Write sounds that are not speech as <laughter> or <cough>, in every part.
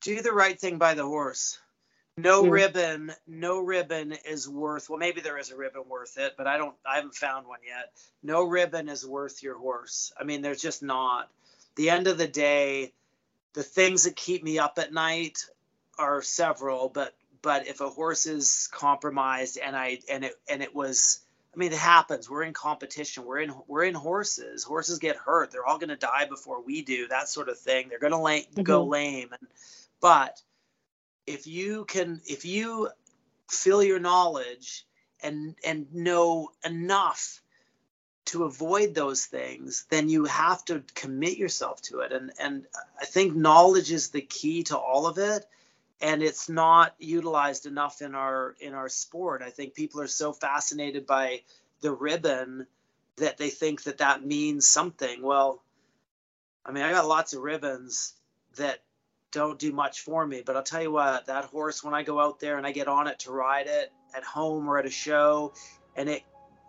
do the right thing by the horse. No Mm. ribbon, no ribbon is worth. Well, maybe there is a ribbon worth it, but I don't. I haven't found one yet. No ribbon is worth your horse. I mean, there's just not. The end of the day, the things that keep me up at night are several, but but if a horse is compromised and I and it and it was I mean it happens. We're in competition. We're in we're in horses. Horses get hurt. They're all going to die before we do. That sort of thing. They're going to la- go Mhm. lame. And but if you can if you fill your knowledge and and know enough to avoid those things then you have to commit yourself to it. And and i think knowledge is the key to all of it. And it's not utilized enough in our in our sport. I think people are so fascinated by the ribbon that they think that that means something. Well i mean i got lots of ribbons that don't do much for me but i'll tell you what that horse when i go out there and i get on it to ride it at home or at a show and it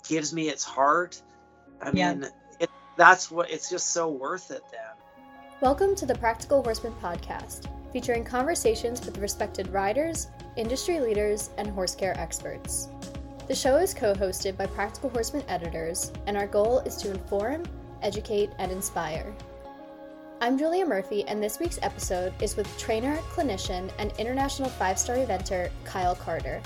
gives me its heart i Yeah. mean it, that's what it's just so worth it then Welcome to the Practical Horseman podcast, featuring conversations with respected riders, industry leaders, and horse care experts. The show is co hosted by Practical Horseman editors, and our goal is to inform, educate, and inspire. I'm Julia Murphy, and this week's episode is with trainer, clinician, and international five star eventer Kyle Carter.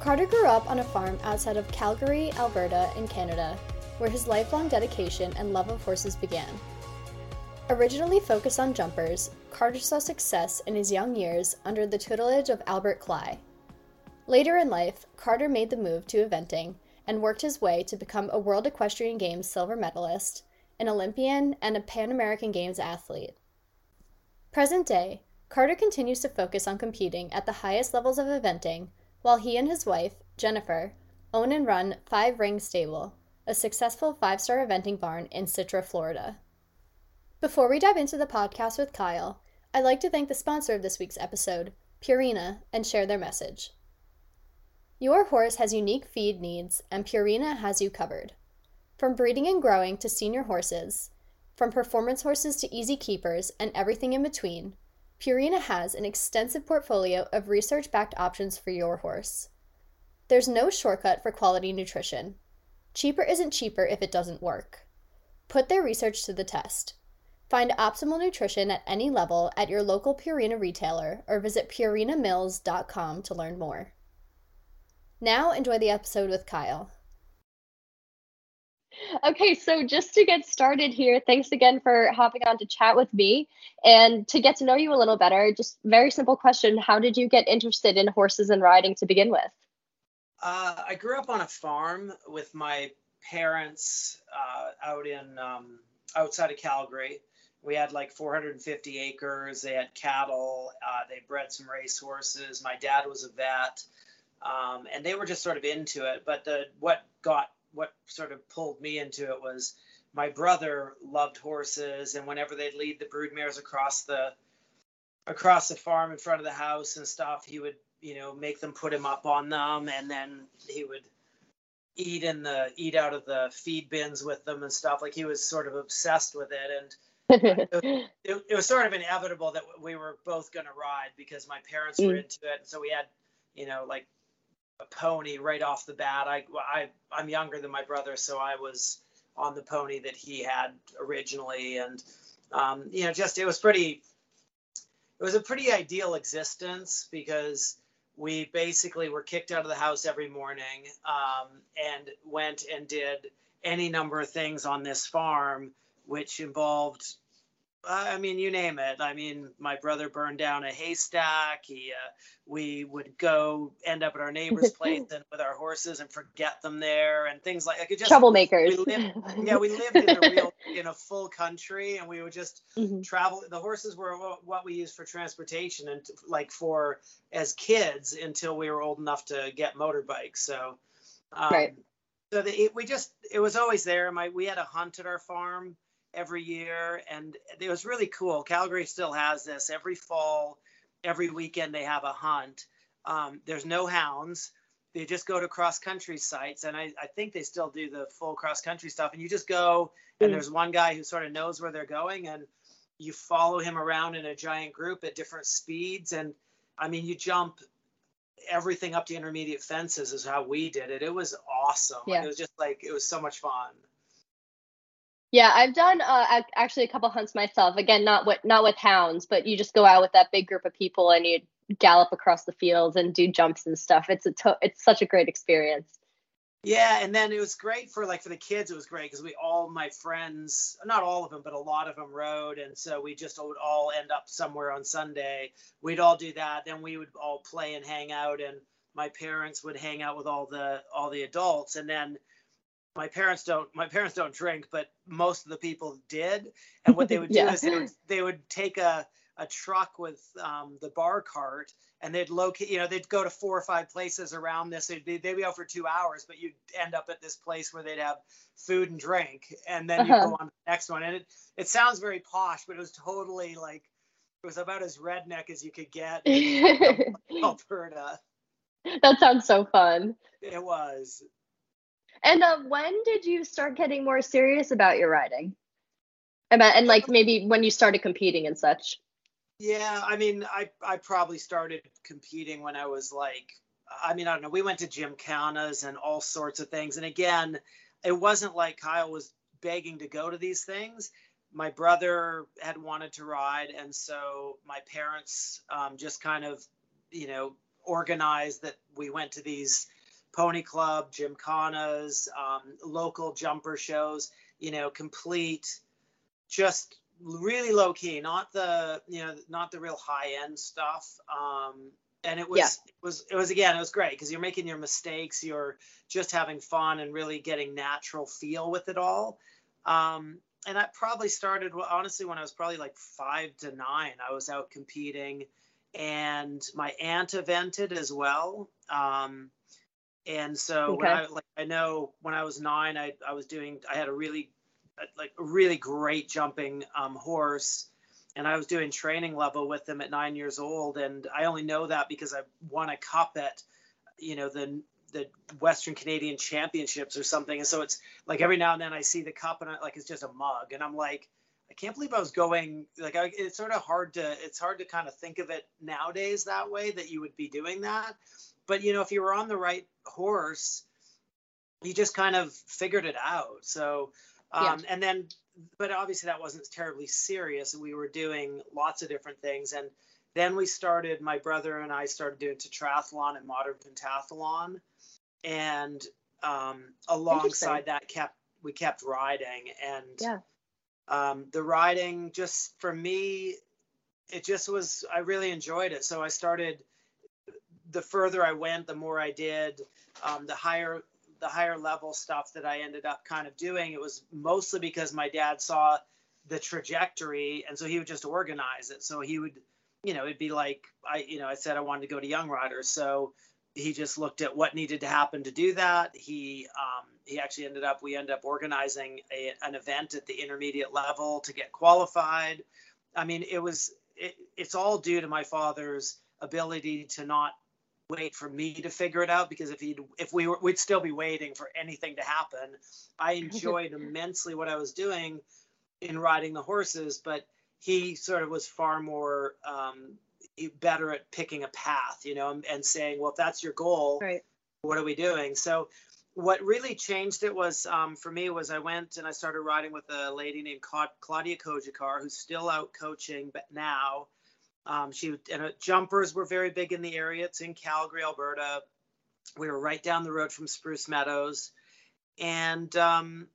Carter grew up on a farm outside of Calgary, Alberta, in Canada, where his lifelong dedication and love of horses began. Originally focused on jumpers, Carter saw success in his young years under the tutelage of Albert Kley. Later in life, Carter made the move to eventing and worked his way to become a World Equestrian Games silver medalist, an Olympian, and a Pan American Games athlete. Present day, Carter continues to focus on competing at the highest levels of eventing, while he and his wife, Jennifer, own and run Five Ring Stable, a successful five star eventing barn in Citra, Florida. Before we dive into the podcast with Kyle, I'd like to thank the sponsor of this week's episode, Purina, and share their message. Your horse has unique feed needs, and Purina has you covered. From breeding and growing to senior horses, from performance horses to easy keepers, and everything in between, Purina has an extensive portfolio of research backed options for your horse. There's no shortcut for quality nutrition. Cheaper isn't cheaper if it doesn't work. Put their research to the test. Find optimal nutrition at any level at your local Purina retailer or visit purinamills.com to learn more. Now enjoy the episode with Kyle. Okay, so just to get started here, thanks again for hopping on to chat with me and to get to know you a little better. Just very simple question: How did you get interested in horses and riding to begin with? Uh, I grew up on a farm with my parents uh, out in um, outside of Calgary. We had like 450 acres. They had cattle. Uh, they bred some race horses. My dad was a vet, um, and they were just sort of into it. But the what got what sort of pulled me into it was my brother loved horses, and whenever they'd lead the broodmares across the across the farm in front of the house and stuff, he would you know make them put him up on them, and then he would eat in the eat out of the feed bins with them and stuff. Like he was sort of obsessed with it, and <laughs> it, it was sort of inevitable that we were both going to ride because my parents were Mm. into it. And so we had, you know, like a pony right off the bat. I, I, I'm younger than my brother, so I was on the pony that he had originally. And, um, you know, just, it was pretty, it was a pretty ideal existence because we basically were kicked out of the house every morning um, and went and did any number of things on this farm which involved I mean, you name it. I mean, my brother burned down a haystack. He, uh, we would go end up at our neighbor's <laughs> place and with our horses and forget them there and things like. Like it just Troublemakers. we lived- <laughs> yeah, we lived in a real in a full country, and we would just Mhm. travel. The horses were what we used for transportation and like for as kids until we were old enough to get motorbikes. So, um, Right. So the, it, we just it was always there. My we had a hunt at our farm every year, and it was really cool. Calgary still has this every fall, every weekend they have a hunt. Um, there's no hounds. They just go to cross country sites, and I, I think they still do the full cross country stuff. And you just go, and Mm. there's one guy who sort of knows where they're going, and you follow him around in a giant group at different speeds. And I mean, you jump everything up to intermediate fences is how we did it. It was awesome. Yeah. It was just like, it was so much fun. Yeah, I've done uh, actually a couple hunts myself. Again, not with not with hounds, but you just go out with that big group of people and you gallop across the fields and do jumps and stuff. It's a to- it's such a great experience. Yeah, and then it was great for like for the kids. It was great because we all my friends, not all of them, but a lot of them rode, and so we just would all end up somewhere on Sunday. We'd all do that. Then we would all play and hang out, and my parents would hang out with all the all the adults, and then my parents don't my parents don't drink, but most of the people did. And what they would <laughs> do Yeah. is they would, they would take a a truck with um, the bar cart and they'd locate, you know, they'd go to four or five places around this. They'd be, they'd be out for two hours, but you'd end up at this place where they'd have food and drink, and then you Uh-huh. go on to the next one. And it, it sounds very posh, but it was totally like, it was about as redneck as you could get in <laughs> that sounds so fun. It was. And uh, when did you start getting more serious about your riding? About and like maybe when you started competing and such. Yeah, I mean, I I probably started competing when I was like, I mean, I don't know. We went to gymkhanas and all sorts of things, and again, it wasn't like Kyle was begging to go to these things. My brother had wanted to ride, and so my parents um, just kind of, you know, organized that we went to these pony club, gymkhanas, um, local jumper shows. You know, complete, just really low key, not the you know not the real high end stuff. Um, and it was Yeah. it was it was again it was great because you're making your mistakes, you're just having fun and really getting natural feel with it all. Um, and I probably started well, honestly when I was probably like five to nine. I was out competing, and my aunt evented as well. Um, and so when Okay. I like I know when I was nine, I I was doing I had a really like a really great jumping um, horse and I was doing training level with him at nine years old. And I only know that because I won a cup at, you know, the the Western Canadian Championships or something. And so it's like every now and then I see the cup and I like it's just a mug, and I'm like, I can't believe I was going. Like I, it's sort of hard to it's hard to kind of think of it nowadays that way that you would be doing that. But you know, if you were on the right horse, you just kind of figured it out. So um, and then but obviously that wasn't terribly serious. We were doing lots of different things. And then we started my brother and i started doing tetrathlon and modern pentathlon. And um, alongside that kept we kept riding. And Yeah. um, the riding just for me it just was i really enjoyed it. So i started the further i went the more i did um, the higher the higher level stuff that I ended up kind of doing, it was mostly because my dad saw the trajectory, and so he would just organize it. So he would, you know, it'd be like I, you know, I said I wanted to go to Young Riders, so he just looked at what needed to happen to do that. He um, he actually ended up we ended up organizing a, an event at the intermediate level to get qualified. I mean, it was it, it's all due to my father's ability to not wait for me to figure it out because if he if we were we'd still be waiting for anything to happen i <laughs> enjoyed immensely what i was doing in riding the horses but he sort of was far more um, better at picking a path you know and, and saying well if that's your goal Right. what are we doing so what really changed it was um, for me was i went and i started riding with a lady named claudia kojakar who's still out coaching but now um, she and uh, jumpers were very big in the area. It's in Calgary, Alberta. We were right down the road from Spruce Meadows, and um,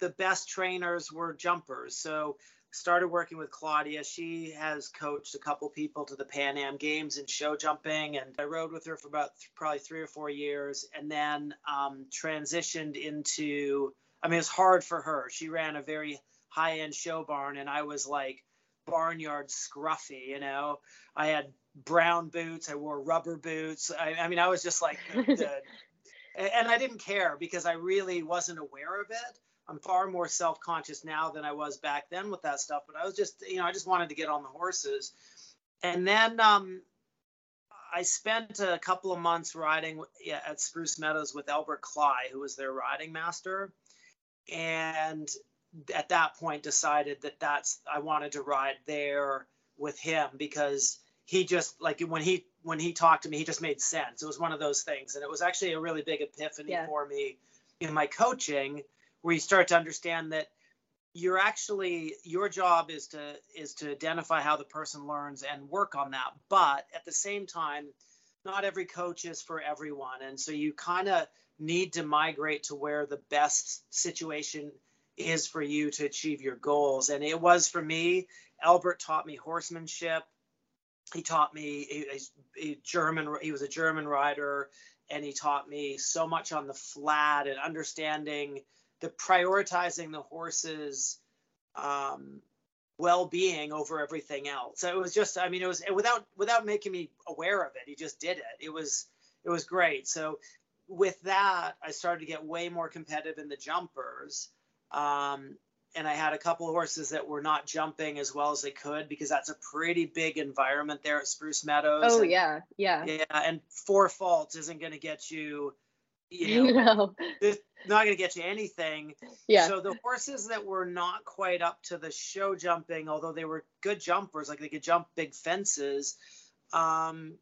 the best trainers were jumpers. So started working with Claudia. She has coached a couple people to the Pan Am Games in show jumping, and I rode with her for about th- probably three or four years, and then um, transitioned into. I mean, it was hard for her. She ran a very high-end show barn, and I was like barnyard scruffy, you know. I had brown boots, I wore rubber boots. I, I mean, I was just like the, <laughs> and I didn't care because I really wasn't aware of it. I'm far more self-conscious now than I was back then with that stuff, but I was just, you know, I just wanted to get on the horses. And then um I spent a couple of months riding at Spruce Meadows with Albert Kley, who was their riding master. And at that point decided that that's I wanted to ride there with him because he just like when he when he talked to me he just made sense. It was one of those things and it was actually a really big epiphany Yeah. for me in my coaching where you start to understand that you're actually your job is to is to identify how the person learns and work on that but at the same time not every coach is for everyone and so you kind of need to migrate to where the best situation is for you to achieve your goals and it was for me albert taught me horsemanship he taught me he- german he was a german rider and he taught me so much on the flat and understanding the prioritizing the horses um, well-being over everything else. So it was just, I mean, it was without without making me aware of it. He just did it. It was it was great. So with that, I started to get way more competitive in the jumpers. Um, and I had a couple of horses that were not jumping as well as they could because that's a pretty big environment there at Spruce Meadows. Oh and- yeah, yeah. yeah, and four faults isn't going to get you, you <laughs> know, it's not going to get you anything. Yeah. So the horses that were not quite up to the show jumping, although they were good jumpers, like they could jump big fences, um,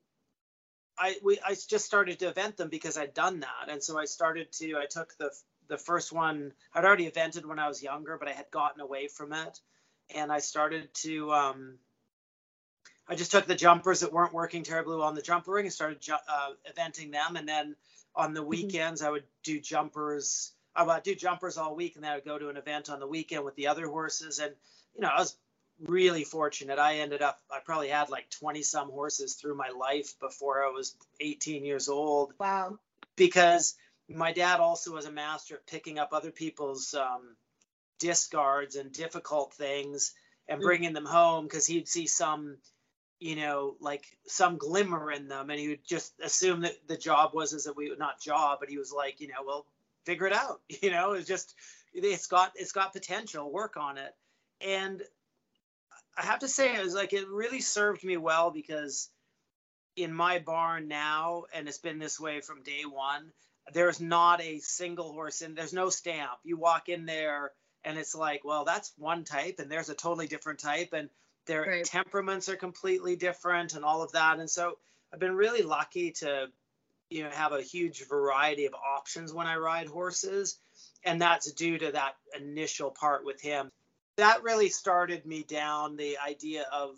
I we I just started to event them because I'd done that, and so I started to I took the the first one I'd already evented when I was younger, but I had gotten away from it, and I started to um, I just took the jumpers that weren't working terribly well on the jumper ring and started ju- uh, eventing them, and then on the weekends I would do jumpers. I would do jumpers all week, and then I would go to an event on the weekend with the other horses. And you know, I was really fortunate. I ended up, I probably had like 20 some horses through my life before I was 18 years old Wow. because my dad also was a master at picking up other people's um, discards and difficult things and Mm. bringing them home because he'd see some you know like some glimmer in them and he would just assume that the job was is that we not job but he was like you know well figure it out <laughs> you know it's just it's got it's got potential work on it and i have to say it was like it really served me well because in my barn now and it's been this way from day one there's not a single horse in there's no stamp. You walk in there and it's like well that's one type and there's a totally different type and their Right. temperaments are completely different and all of that. And so i've been really lucky to you know have a huge variety of options when i ride horses. And that's due to that initial part with him. That really started me down the idea of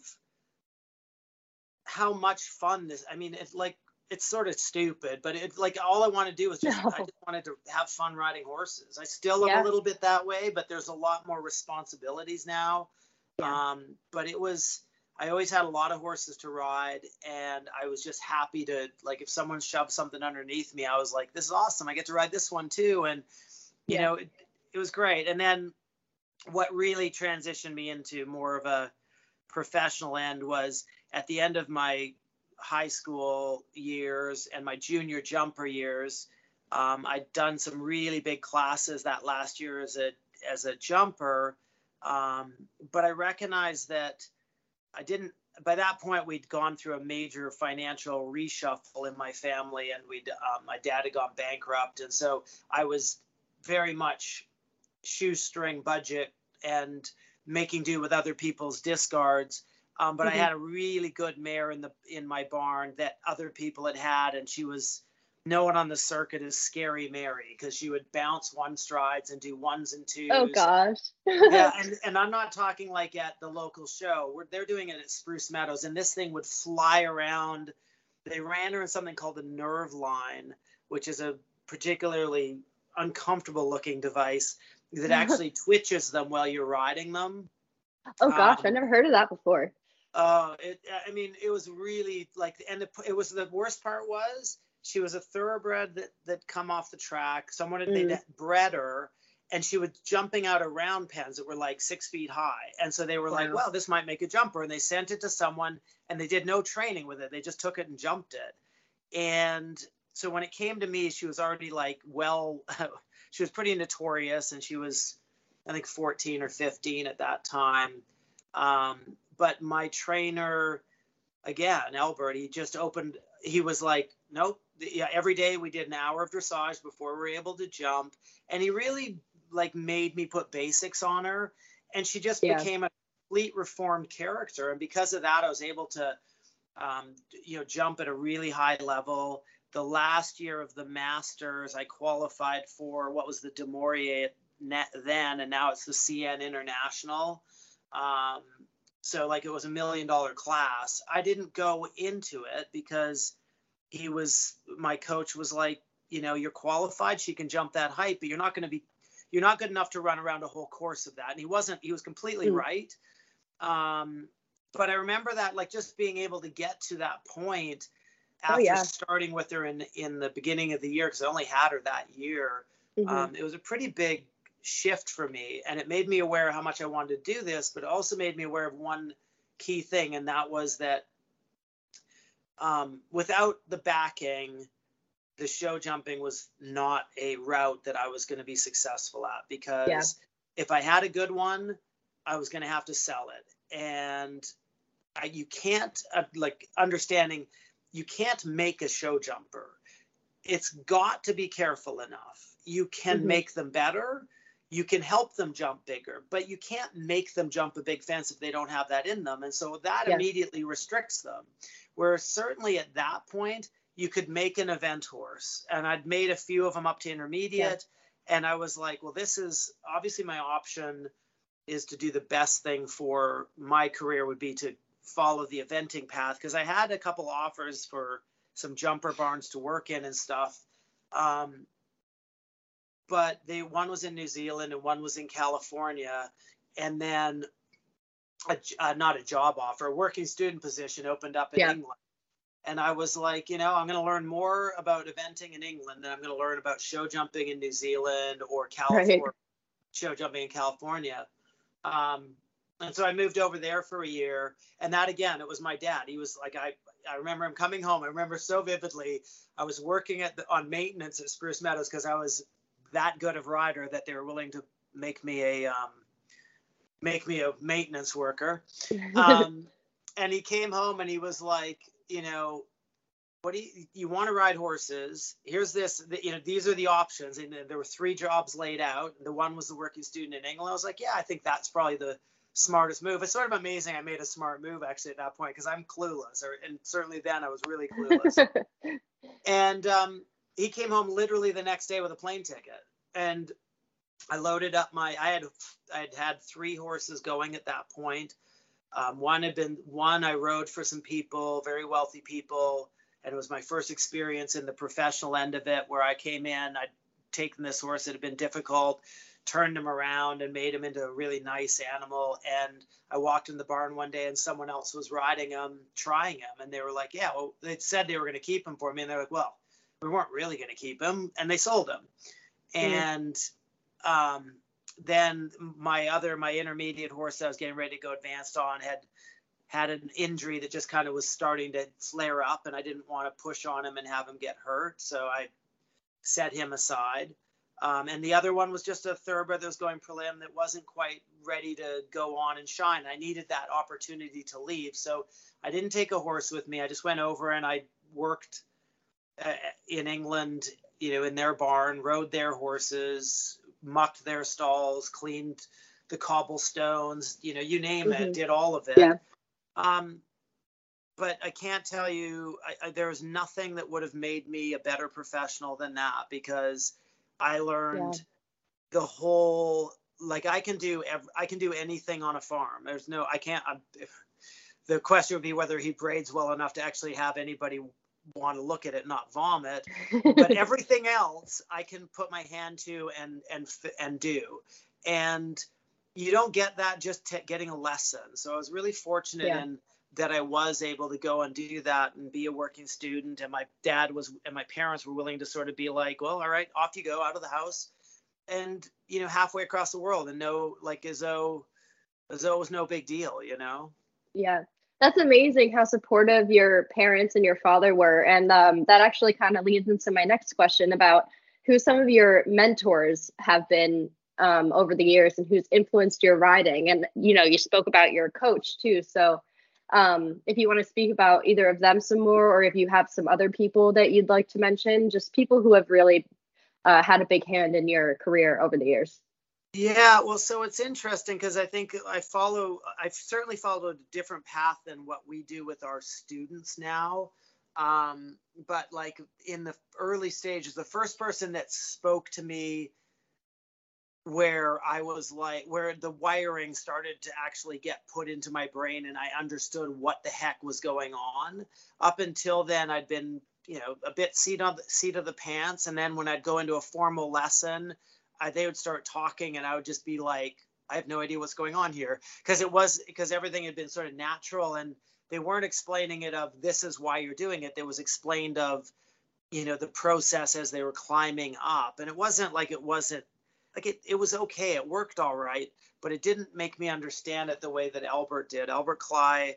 how much fun this i mean it's like it's sort of stupid but it's like all i want to do is just i just wanted to have fun riding horses i still am Yeah. a little bit that way but there's a lot more responsibilities now Yeah. um but it was i always had a lot of horses to ride and i was just happy to like if someone shoved something underneath me i was like this is awesome i get to ride this one too and you Yeah. know it, it was great and then what really transitioned me into more of a professional end was at the end of my high school years and my junior jumper years um, i'd done some really big classes that last year as a as a jumper um, but i recognized that i didn't by that point we'd gone through a major financial reshuffle in my family and we'd um, my dad had gone bankrupt and so i was very much shoestring budget and making do with other people's discards. Um, but Mhm. I had a really good mare in the in my barn that other people had had, and she was known on the circuit as Scary Mary because she would bounce one strides and do ones and twos. Oh gosh. yeah, <laughs> and, and I'm not talking like at the local show. We're, they're doing it at Spruce Meadows, and this thing would fly around. They ran her in something called the nerve line, which is a particularly uncomfortable looking device that <laughs> actually twitches them while you're riding them. oh gosh, I um, never heard of that before. Uh, it, I mean, it was really like, and the, it was the worst part was she was a thoroughbred that that come off the track. Someone had Mm. bred her, and she was jumping out of round pens that were like six feet high. And so they were like, "Well, this might make a jumper," and they sent it to someone, and they did no training with it. They just took it and jumped it. And so when it came to me, she was already like, well, <laughs> she was pretty notorious, and she was, I think, 14 or 15 at that time. Um, but my trainer, again, Albert, he just opened. He was like, nope. Yeah, every day we did an hour of dressage before we were able to jump, and he really like made me put basics on her and she just Yeah. became a complete reformed character and because of that i was able to um, you know jump at a really high level the last year of the masters i qualified for what was the du Maurier net then and now it's the cn international um, so like it was a million dollar class i didn't go into it because he was my coach was like you know you're qualified she can jump that height but you're not going to be you're not good enough to run around a whole course of that and he wasn't he was completely Mm. right um but i remember that like just being able to get to that point Oh, after yeah. starting with her in in the beginning of the year because i only had her that year Mhm. um, it was a pretty big shift for me and it made me aware of how much i wanted to do this but it also made me aware of one key thing and that was that um, without the backing the show jumping was not a route that i was going to be successful at because Yeah. if i had a good one i was going to have to sell it and I, you can't uh, like understanding you can't make a show jumper it's got to be careful enough you can Mhm. make them better you can help them jump bigger but you can't make them jump a big fence if they don't have that in them. And so that Yeah. immediately restricts them. Where certainly at that point you could make an event horse. And i'd made a few of them up to intermediate. And i was like well this is obviously my option is to do the best thing for my career would be to follow the eventing path. Because i had a couple offers for some jumper barns to work in and stuff. Um, but they one was in new zealand and one was in california. And then a, uh, not a job offer a working student position opened up in Yeah. england. And i was like you know i'm going to learn more about eventing in england than i'm going to learn about show jumping in new zealand or california show jumping in california. Um, and so i moved over there for a year. And that again it was my dad. He was like i i remember him coming home. I remember so vividly. I was working at the, on maintenance at spruce meadows because i was that good of rider that they were willing to make me a um, make me a maintenance worker <laughs> um, and he came home and he was like, you know, what do you, you want to ride horses? Here's this, the, you know, these are the options. And there were three jobs laid out. The one was the working student in England. I was like, yeah, I think that's probably the smartest move. It's sort of amazing I made a smart move actually at that point because I'm clueless, or and certainly then I was really clueless. <laughs> and um, he came home literally the next day with a plane ticket. And i loaded up my i had i had had three horses going at that point. Um, one had been one i rode for some people very wealthy people. And it was my first experience in the professional end of it where i came in i'd taken this horse that had been difficult turned him around and made him into a really nice animal. And i walked in the barn one day and someone else was riding him trying him. And they were like yeah well they said they were going to keep him for me. And they're like well we weren't really going to keep him and they sold him. And um, then my other my intermediate horse that i was getting ready to go advanced on had had an injury that just kind of was starting to flare up and i didn't want to push on him and have him get hurt so i set him aside. Um, and the other one was just a thoroughbred that was going prelim that wasn't quite ready to go on and shine. I needed that opportunity to leave so i didn't take a horse with me. I just went over and i worked uh, in England, you know, in their barn, rode their horses, mucked their stalls, cleaned the cobblestones, you know, you name Mhm. it, did all of it. Yeah. Um, but I can't tell you, I, I, there was nothing that would have made me a better professional than that because I learned the whole, like I can do, ev- I can do anything on a farm. There's no, I can't, I'm, the question would be whether he braids well enough to actually have anybody want to look at it, not vomit. But <laughs> everything else, I can put my hand to and and and do. And you don't get that just t- getting a lesson. So I was really fortunate Yeah. in that I was able to go and do that and be a working student. And my dad was and my parents were willing to sort of be like, well, all right, off you go out of the house, and you know halfway across the world, and no like as though as though it was no big deal, you know. Yeah, that's amazing how supportive your parents and your father were. And um, that actually kind of leads into my next question about who some of your mentors have been um, over the years and who's influenced your riding. And, you know, you spoke about your coach too. So um, if you want to speak about either of them some more, or if you have some other people that you'd like to mention, just people who have really uh, had a big hand in your career over the years. Yeah, well, so it's interesting because I think I follow, I've certainly followed a different path than what we do with our students now. Um, but like in the early stages, the first person that spoke to me where I was like, where the wiring started to actually get put into my brain and I understood what the heck was going on. Up until then, I'd been, you know, a bit seat on the seat of the pants. And then when I'd go into a formal lesson, I, they would start talking and I would just be like, I have no idea what's going on here. Cause it was, because everything had been sort of natural and they weren't explaining it of this is why you're doing it. It was explained of, you know, the process as they were climbing up. And it wasn't like it wasn't like it, it was okay. It worked all right, but it didn't make me understand it the way that Albert did. Albert Kley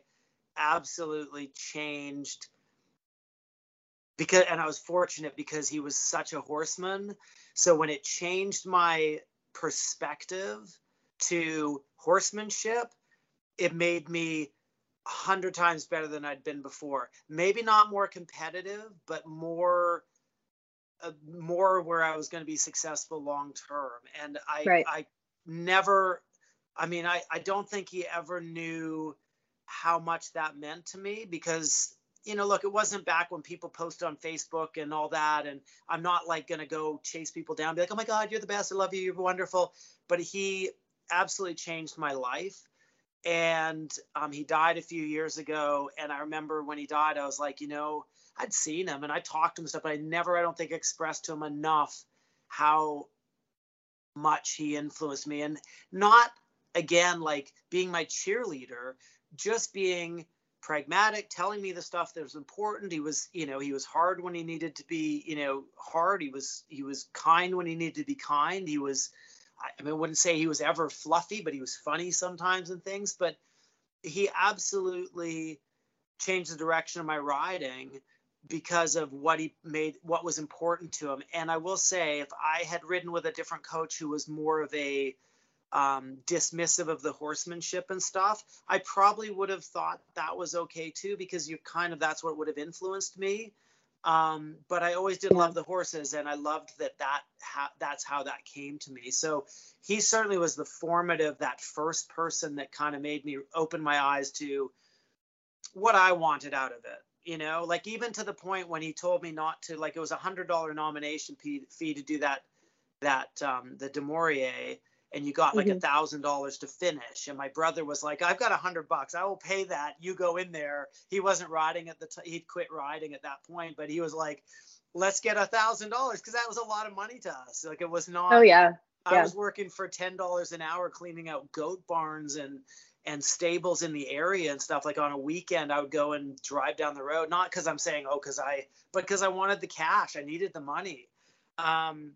absolutely changed because and I was fortunate because he was such a horseman. So when it changed my perspective to horsemanship, it made me a hundred times better than I'd been before. Maybe not more competitive, but more uh, more where I was going to be successful long term. And I, right. I never, I mean, I, I don't think he ever knew how much that meant to me because, you know, look, it wasn't back when people post on Facebook and all that. And I'm not like going to go chase people down, be like, oh my God, you're the best. I love you. You're wonderful. But he absolutely changed my life. And um, he died a few years ago. And I remember when he died, I was like, you know, I'd seen him and I talked to him stuff, but I never, I don't think, expressed to him enough how much he influenced me. And not again like being my cheerleader, just being pragmatic, telling me the stuff that was important. He was, you know, he was hard when he needed to be, you know, hard. He was he was kind when he needed to be kind. He was I mean, I wouldn't say he was ever fluffy, but he was funny sometimes and things. But he absolutely changed the direction of my riding because of what he made what was important to him and i will say if i had ridden with a different coach who was more of a um, dismissive of the horsemanship and stuff i probably would have thought that was okay too because you kind of that's what would have influenced me. Um, but i always did love the horses and i loved that that ha- that's how that came to me. So he certainly was the formative that first person that kind of made me open my eyes to what i wanted out of it you know? Like even to the point when he told me not to like it was a hundred dollar nomination fee to do that that um the du Mauriers and you got like a mm-hmm. thousand dollars to finish. And my brother was like i've got a hundred bucks. I will pay that. You go in there. He wasn't riding at the t- he'd quit riding at that point but he was like let's get a thousand dollars. Because that was a lot of money to us. Like it was not oh yeah. I was working for ten dollars an hour cleaning out goat barns and and stables in the area and stuff. Like on a weekend i would go and drive down the road. Not because i'm saying oh because i but because i wanted the cash. I needed the money. Um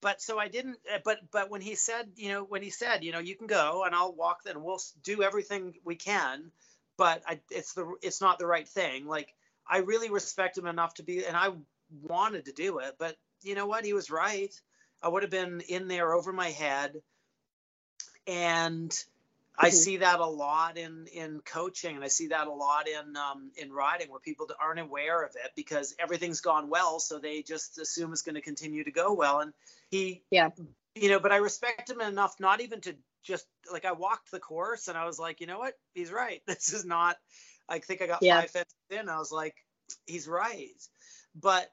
but so i didn't eh, but but when he said you know when he said you know you can go and i'll walk then we'll do everything we can but I, it's the it's not the right thing like i really respect him enough to be and i wanted to do it but you know what he was right i would have been in there over my head and I mm-hmm. see that a lot in in coaching, and I see that a lot in um, in riding, where people aren't aware of it because everything's gone well, so they just assume it's going to continue to go well. And he, yeah, you know, but I respect him enough not even to just like I walked the course, and I was like, you know what, he's right. <laughs> This is not. I think I got yeah. five fences in. I was like, he's right, but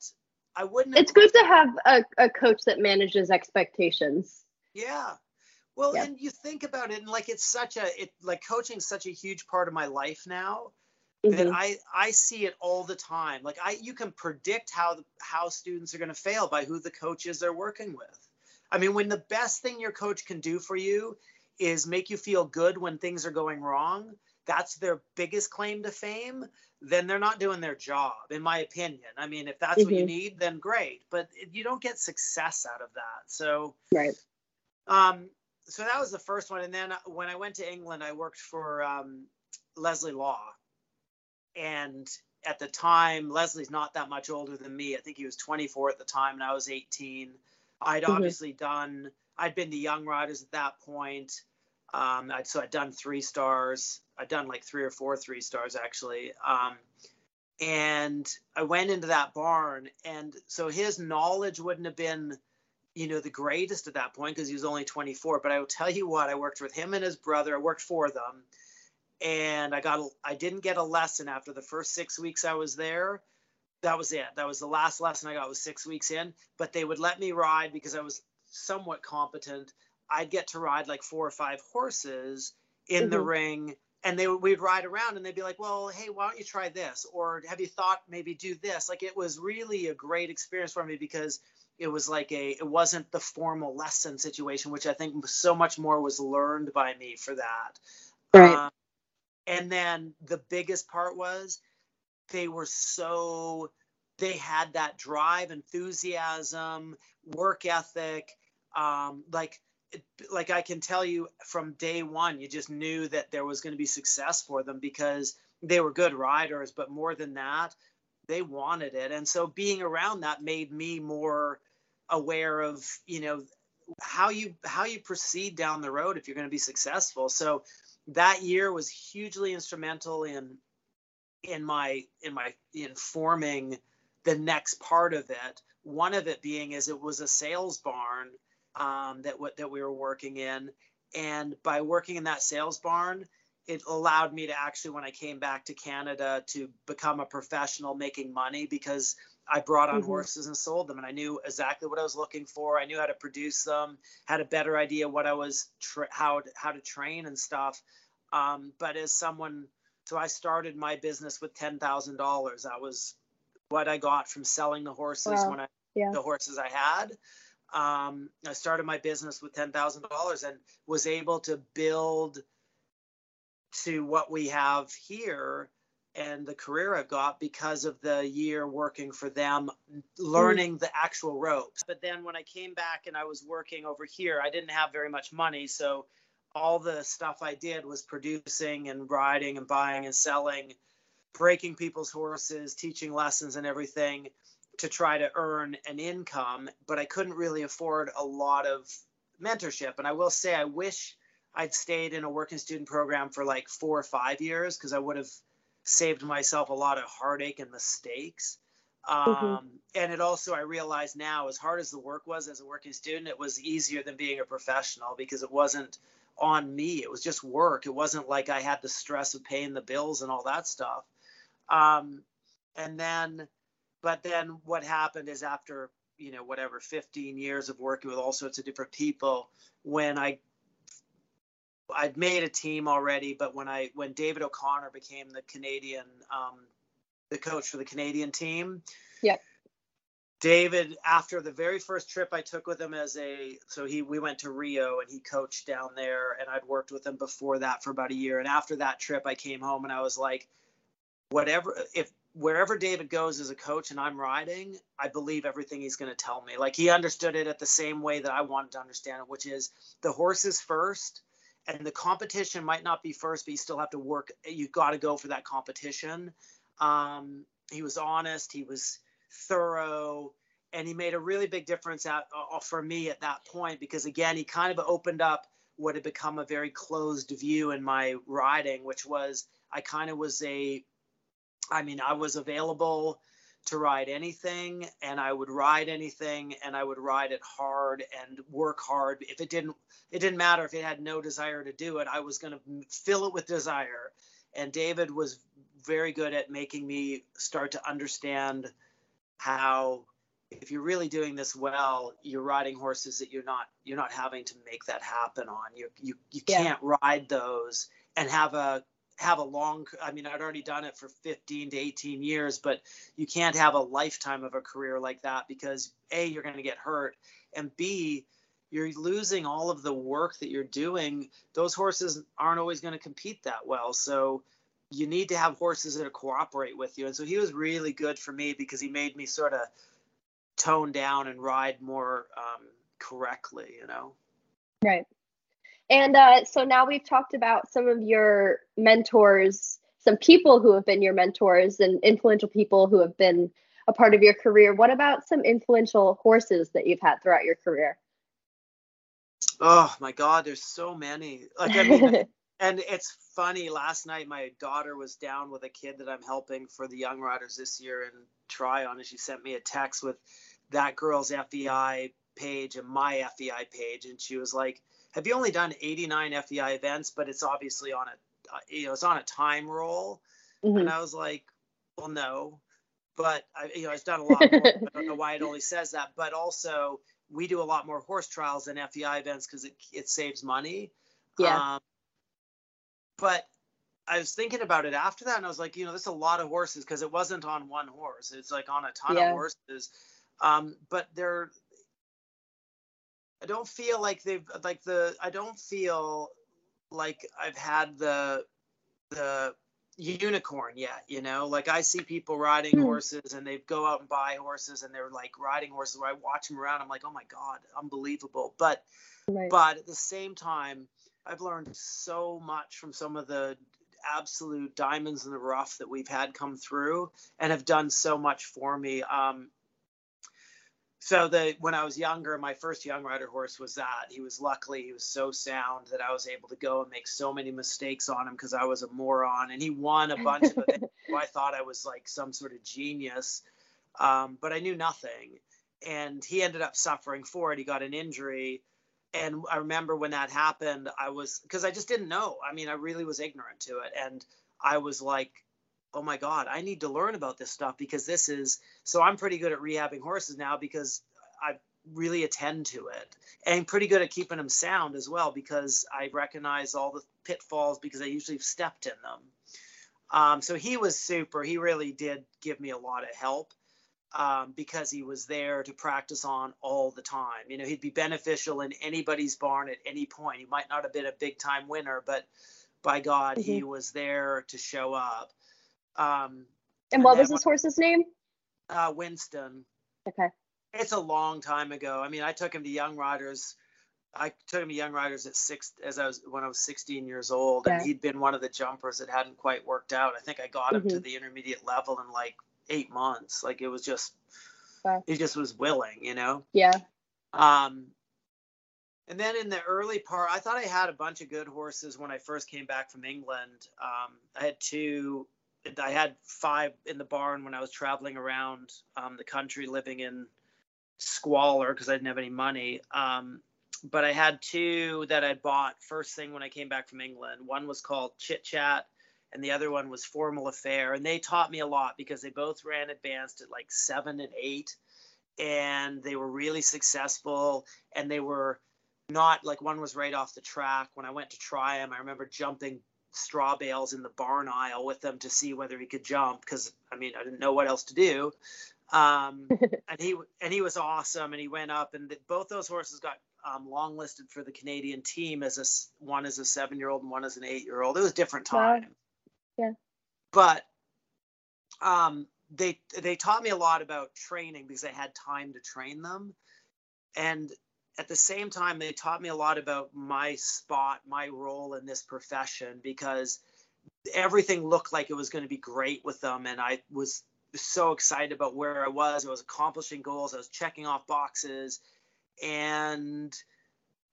I wouldn't. It's good to have a, a coach that manages expectations. Yeah, well, yeah. and you think about it, and like it's such a it like coaching is such a huge part of my life now mm-hmm. that I I see it all the time. Like I you can predict how the, how students are going to fail by who the coaches they're working with. I mean, when the best thing your coach can do for you is make you feel good when things are going wrong, that's their biggest claim to fame, then they're not doing their job, in my opinion. I mean, if that's mm-hmm. what you mm-hmm. need, then great, but you don't get success out of that. So, right. Um, so that was the first one. And then when I went to England, I worked for um, Leslie Law. And at the time, Leslie's not that much older than me. I think he was 24 at the time, and I was 18. I'd mm-hmm. obviously done, I'd been to Young Riders at that point. Um, I'd, so I'd done three stars. I'd done like three or four three stars actually. Um, and I went into that barn, and so his knowledge wouldn't have been you know, the greatest at that point because he was only 24. But I will tell you what, I worked with him and his brother. I worked for them, and I got I didn't get a lesson after the first six weeks I was there. That was it. That was the last lesson I got was six weeks in. But they would let me ride because I was somewhat competent. I'd get to ride like four or five horses in mm-hmm. the ring and they we'd ride around and they'd be like well hey why don't you try this or have you thought maybe do this like it was really a great experience for me because it was like a it wasn't the formal lesson situation which i think so much more was learned by me for that right um, and then the biggest part was they were so they had that drive enthusiasm work ethic um, like like I can tell you from day one, you just knew that there was going to be success for them because they were good riders, but more than that, they wanted it. And so being around that made me more aware of, you know, how you how you proceed down the road if you're going to be successful. So that year was hugely instrumental in in my in my in forming the next part of it. One of it being is it was a sales barn um, that what that we were working in, and by working in that sales barn, it allowed me to actually, when I came back to Canada, to become a professional making money because I brought on mm-hmm. horses and sold them, and I knew exactly what I was looking for. I knew how to produce them, had a better idea what I was tra- how how to train and stuff. Um, but as someone, so I started my business with ten thousand dollars. That was what I got from selling the horses wow. when I yeah. the horses I had um, I started my business with ten thousand dollars and was able to build to what we have here and the career I've got because of the year working for them, learning mm. the actual ropes. But then when I came back and I was working over here, I didn't have very much money, so all the stuff I did was producing and riding and buying and selling, breaking people's horses, teaching lessons and everything to try to earn an income, but I couldn't really afford a lot of mentorship. And I will say, I wish I'd stayed in a working student program for like four or five years because I would have saved myself a lot of heartache and mistakes. Mm-hmm. Um, mm-hmm. And it also, I realize now, as hard as the work was as a working student, it was easier than being a professional because it wasn't on me. It was just work. It wasn't like I had the stress of paying the bills and all that stuff. Um, and then but then what happened is after, you know, whatever, 15 years of working with all sorts of different people, when I I'd made a team already, but when I when David O'Connor became the Canadian um, the coach for the Canadian team. yeah. David, after the very first trip I took with him as a so he we went to Rio and he coached down there and I'd worked with him before that for about a year. And after that trip I came home and I was like, whatever if wherever David goes as a coach and I'm riding, I believe everything he's going to tell me. Like he understood it at the same way that I wanted to understand it, which is the horses first and the competition might not be first, but you still have to work. You've got to go for that competition. Um, he was honest. He was thorough. And he made a really big difference uh, for me at that point because, again, he kind of opened up what had become a very closed view in my riding, which was I kind of was a I mean, I was available to ride anything and I would ride anything and I would ride it hard and work hard. If it didn't, it didn't matter if it had no desire to do it, I was going to fill it with desire. And David was very good at making me start to understand how if you're really doing this well, you're riding horses that you're not you're not having to make that happen on. You you you can't ride those and have a have a long i mean i'd already done it for 15 to 18 years but you can't have a lifetime of a career like that because a you're going to get hurt and b you're losing all of the work that you're doing. Those horses aren't always going to compete that well so you need to have horses that cooperate with you and so he was really good for me because he made me sort of tone down and ride more um, correctly you know? Right and uh, so now we've talked about some of your mentors, some people who have been your mentors and influential people who have been a part of your career. What about some influential horses that you've had throughout your career? Oh my God, there's so many. Like I mean, <laughs> and it's funny. Last night, my daughter was down with a kid that I'm helping for the Young Riders this year in Tryon, and she sent me a text with that girl's FEI page and my FEI page, and she was like, "Have you only done 89 FEI events? But it's obviously on a, uh, you know, it's on a time roll." Mhm. And I was like, "Well, no." But I, you know, I've done a lot more. I don't know why it only <laughs> says that, but also we do a lot more horse trials than FEI events because it it saves money. Yeah. Um, but I was thinking about it after that, and I was like, you know, there's a lot of horses because it wasn't on one horse. It's like on a ton Yeah. of horses. Um, but they're, I don't feel like they've like the. I don't feel like I've had the the unicorn yet. You know, like I see people riding Hmm. horses and they go out and buy horses and they're like riding horses. Where I watch them around, I'm like, oh my god, unbelievable. But Right. but at the same time i've learned so much from some of the absolute diamonds in the rough that we've had come through and have done so much for me um, so the when i was younger my first young rider horse was that. He was luckily he was so sound that i was able to go and make so many mistakes on him because i was a moron and he won a bunch of events <laughs> i thought i was like some sort of genius um, but i knew nothing. And he ended up suffering for it. He got an injury. And I remember when that happened, I was because I just didn't know. I mean, I really was ignorant to it, and I was like, "Oh my God, I need to learn about this stuff because this is." So I'm pretty good at rehabbing horses now because I really attend to it, and pretty good at keeping them sound as well because I recognize all the pitfalls because I usually have stepped in them. Um, so he was super. He really did give me a lot of help um, because he was there to practice on all the time. You know, he'd be beneficial in anybody's barn at any point. He might not have been a big time winner, but by God, he was there to show up. Um, and what then was this horse's name? uh, Winston, Okay. it's a long time ago. I mean, I took him to Young Riders. I took him to Young Riders at six as I was when I was 16 years old, and he'd been one of the jumpers that hadn't quite worked out. I think I got him to Mhm. the intermediate level in like eight months. Like it was just, Wow. he just was willing, you know. Yeah. Um, and then in the early part, I thought I had a bunch of good horses when I first came back from England. Um, I had two, I had five in the barn when I was traveling around um, the country living in squalor because I didn't have any money. Um, but I had two that I bought first thing when I came back from England. One was called Chit Chat, and the other one was Formal Affair. And they taught me a lot because they both ran advanced at like seven and eight, and they were really successful. And they were not like one was right off the track. When I went to try them, I remember jumping straw bales in the barn aisle with them to see whether he could jump because I mean I didn't know what else to do. Um, <laughs> and he and he was awesome, and he went up, and the, both those horses got um, long listed for the Canadian team as a one as a seven year old and one as an eight year old. It was different Wow. time. Yeah. But um, they they taught me a lot about training because I had time to train them, and at the same time they taught me a lot about my spot, my role in this profession because everything looked like it was going to be great with them, and I was so excited about where I was. I was accomplishing goals. I was checking off boxes, and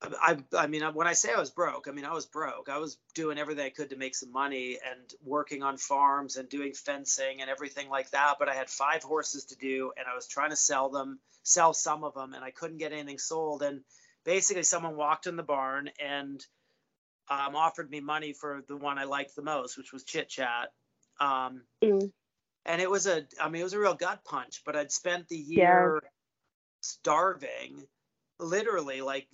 I, I mean, when I say I was broke, I mean I was broke. I was doing everything I could to make some money and working on farms and doing fencing and everything like that. But I had five horses to do, and I was trying to sell them, sell some of them, and I couldn't get anything sold. And basically, someone walked in the barn and um, offered me money for the one I liked the most, which was Chit Chat. Um, Mm. and it was a i mean it was a real gut punch but i'd spent the year starving literally like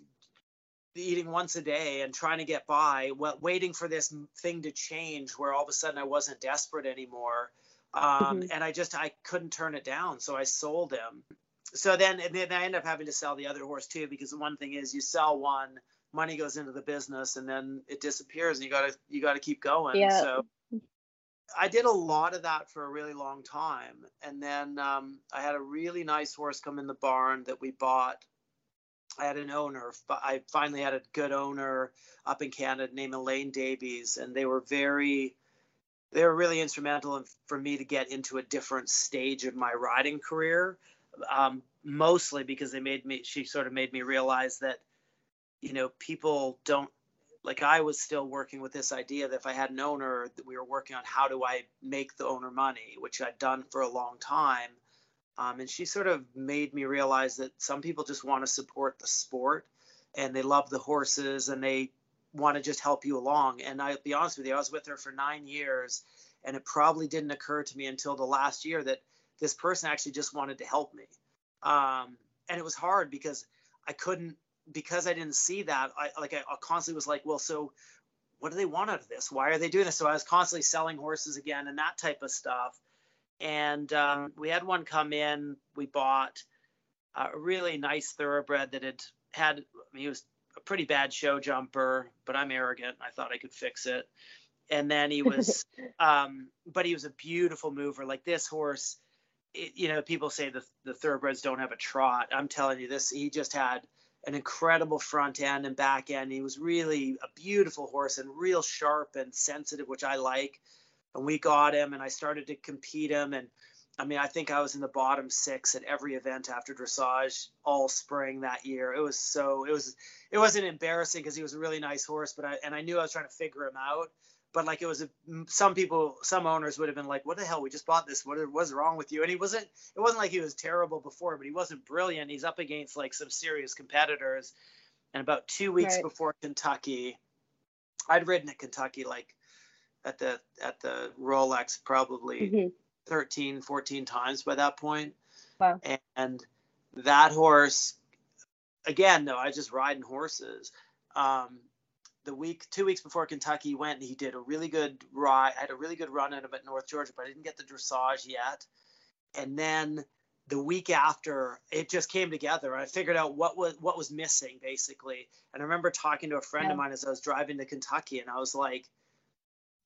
eating once a day and trying to get by waiting for this thing to change where all of a sudden i wasn't desperate anymore um, Mhm. and i just i couldn't turn it down so i sold him so then and then i end up having to sell the other horse too because the one thing is you sell one money goes into the business and then it disappears and you gotta you gotta keep going Yeah. so I did a lot of that for a really long time. And then um, I had a really nice horse come in the barn that we bought. I had an owner. but I finally had a good owner up in Canada named Elaine Davies, and they were very, they were really instrumental in, for me to get into a different stage of my riding career. Um, mostly because they made me, she sort of made me realize that, you know, people don't like I was still working with this idea that if I had an owner, that we were working on how do I make the owner money, which I'd done for a long time. Um, and she sort of made me realize that some people just want to support the sport and they love the horses and they want to just help you along. And I'll be honest with you, I was with her for nine years, and it probably didn't occur to me until the last year that this person actually just wanted to help me. Um, and it was hard because I couldn't because I didn't see that. I like I, constantly was like, well, so what do they want out of this? Why are they doing this? So I was constantly selling horses again and that type of stuff. And um, we had one come in. We bought a really nice thoroughbred that had had. I mean, he was a pretty bad show jumper, but I'm arrogant. I thought I could fix it. And then he was, <laughs> um, but he was a beautiful mover. Like this horse, it, you know, people say the the thoroughbreds don't have a trot. I'm telling you, this he just had an incredible front end and back end. He was really a beautiful horse and real sharp and sensitive, which I like. And we got him, and I started to compete him. And I mean, I think I was in the bottom six at every event after dressage all spring that year. It was so it was it wasn't embarrassing because he was a really nice horse, but I and I knew I was trying to figure him out but like it was a, some people some owners would have been like what the hell? We just bought this. What was wrong with you? And he wasn't it wasn't like he was terrible before but he wasn't brilliant. He's up against like some serious competitors. And about two weeks right. before kentucky i'd ridden at kentucky like at the at the rolex probably mm-hmm. 13 14 times by that point. Wow. and that horse again though i just riding horses. Um, the week, two weeks before Kentucky went, he did a really good ride. I had a really good run at him at North Georgia, but I didn't get the dressage yet. And then the week after, it just came together. I figured out what was what was missing basically. And I remember talking to a friend yeah. of mine as I was driving to Kentucky, and I was like,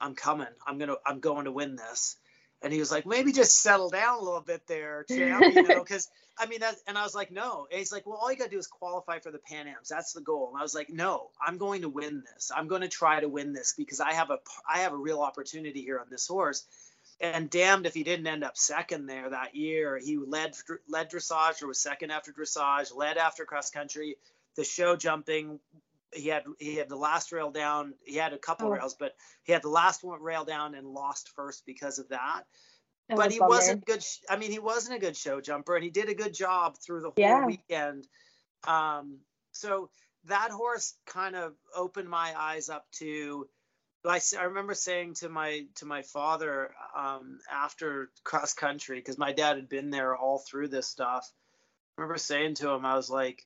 "I'm coming. I'm gonna. I'm going to win this." And he was like, maybe just settle down a little bit there, <laughs> champ, you know, because I mean that. And I was like, no. And he's like, well, all you got to do is qualify for the Pan Am's. That's the goal. And I was like, no, I'm going to win this. I'm going to try to win this because I have a I have a real opportunity here on this horse. And damned if he didn't end up second there that year. He led led dressage or was second after dressage, led after cross country. The show jumping he had he had the last rail down. He had a couple oh. rails, but he had the last one rail down and lost first because of that. but was he bummer. wasn't good. I mean, he wasn't a good show jumper, and he did a good job through the whole yeah. weekend. Um, so that horse kind of opened my eyes up to. I, I remember saying to my to my father um, after cross country because my dad had been there all through this stuff. I remember saying to him, I was like,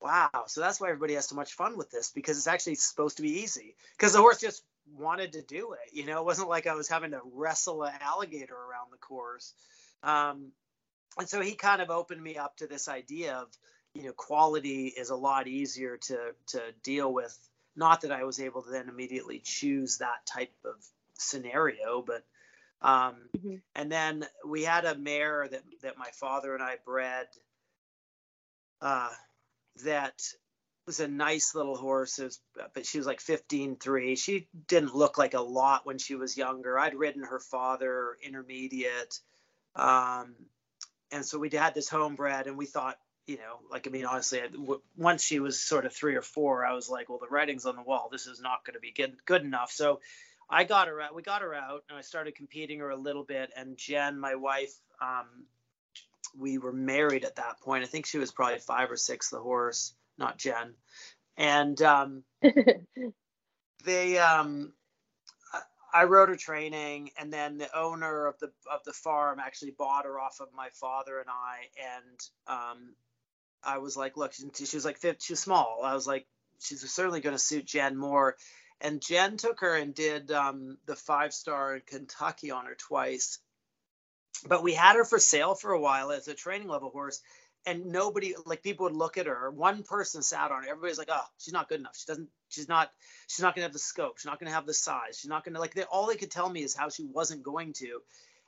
wow. So that's why everybody has so much fun with this because it's actually supposed to be easy. Because the horse just wanted to do it you know? It wasn't like i was having to wrestle an alligator around the course. Um, and so he kind of opened me up to this idea of you know quality is a lot easier to to deal with. Not that i was able to then immediately choose that type of scenario but um, mm-hmm. and then we had a mare that that my father and i bred uh, that was a nice little horse, was, but she was like 15 3. She didn't look like a lot when she was younger. I'd ridden her father intermediate. Um, and so we had this homebred, and we thought, you know, like, I mean, honestly, once she was sort of three or four, I was like, well, the writing's on the wall. This is not going to be good, good enough. So I got her out. We got her out, and I started competing her a little bit. And Jen, my wife, um, we were married at that point. I think she was probably five or six, the horse, not Jen. And um, <laughs> they, um, I wrote her training, and then the owner of the of the farm actually bought her off of my father and I. And um, I was like, look, she was like, she was small. I was like, she's certainly going to suit Jen more. And Jen took her and did um, the five star in Kentucky on her twice but we had her for sale for a while as a training level horse and nobody like people would look at her. One person sat on her. Everybody's like oh she's not good enough. She doesn't she's not she's not gonna have the scope. She's not gonna have the size. She's not gonna like they, all they could tell me is how she wasn't going to.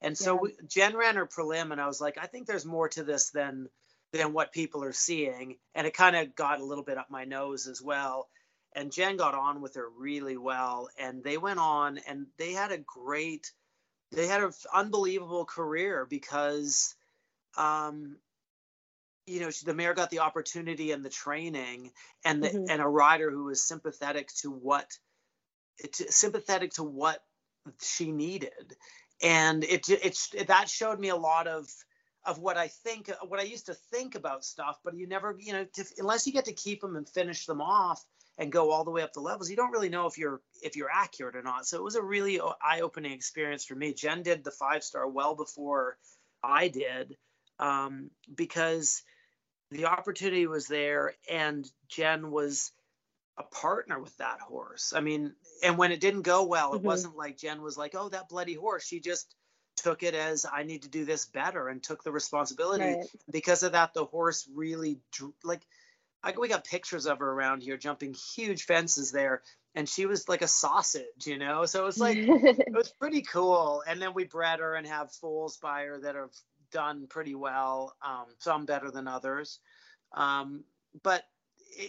And so yeah. we, jen ran her prelim and i was like i think there's more to this than than what people are seeing. And it kind of got a little bit up my nose as well. And jen got on with her really well and they went on and they had a great they had an unbelievable career because um, you know the mare got the opportunity and the training and the, mm-hmm. and a rider who was sympathetic to what to, sympathetic to what she needed and it, it it that showed me a lot of of what I think, what I used to think about stuff, but you never, you know, to, unless you get to keep them and finish them off and go all the way up the levels, you don't really know if you're if you're accurate or not. So it was a really eye-opening experience for me. Jen did the five star well before I did um, because the opportunity was there, and Jen was a partner with that horse. I mean, and when it didn't go well, it mm-hmm. wasn't like Jen was like, "Oh, that bloody horse." She just took it as I need to do this better and took the responsibility. Right. Because of that, the horse really drew, like. I, we got pictures of her around here jumping huge fences there, and she was like a sausage, you know. So it was like it <laughs> was pretty cool. And then we bred her and have foals by her that have done pretty well. Um, some better than others, um, but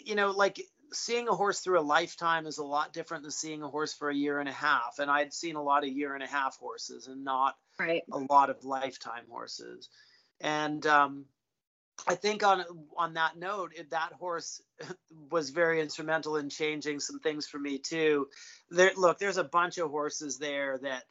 you know, like seeing a horse through a lifetime is a lot different than seeing a horse for a year and a half. And I'd seen a lot of year and a half horses and not right. a lot of lifetime horses. And um, I think on on that note, that horse <laughs> was very instrumental in changing some things for me too. There, look, there's a bunch of horses there that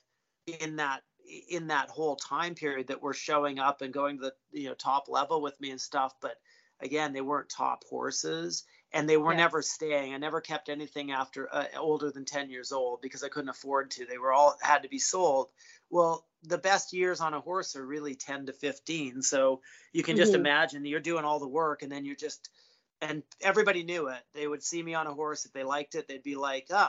in that in that whole time period that were showing up and going to the you know top level with me and stuff, but again, they weren't top horses and they were yeah. never staying. I never kept anything after uh, older than 10 years old because I couldn't afford to. They were all had to be sold. Well, the best years on a horse are really 10 to 15. So you can just mm-hmm. imagine you're doing all the work and then you're just and everybody knew it. They would see me on a horse if they liked it, they'd be like, "Oh,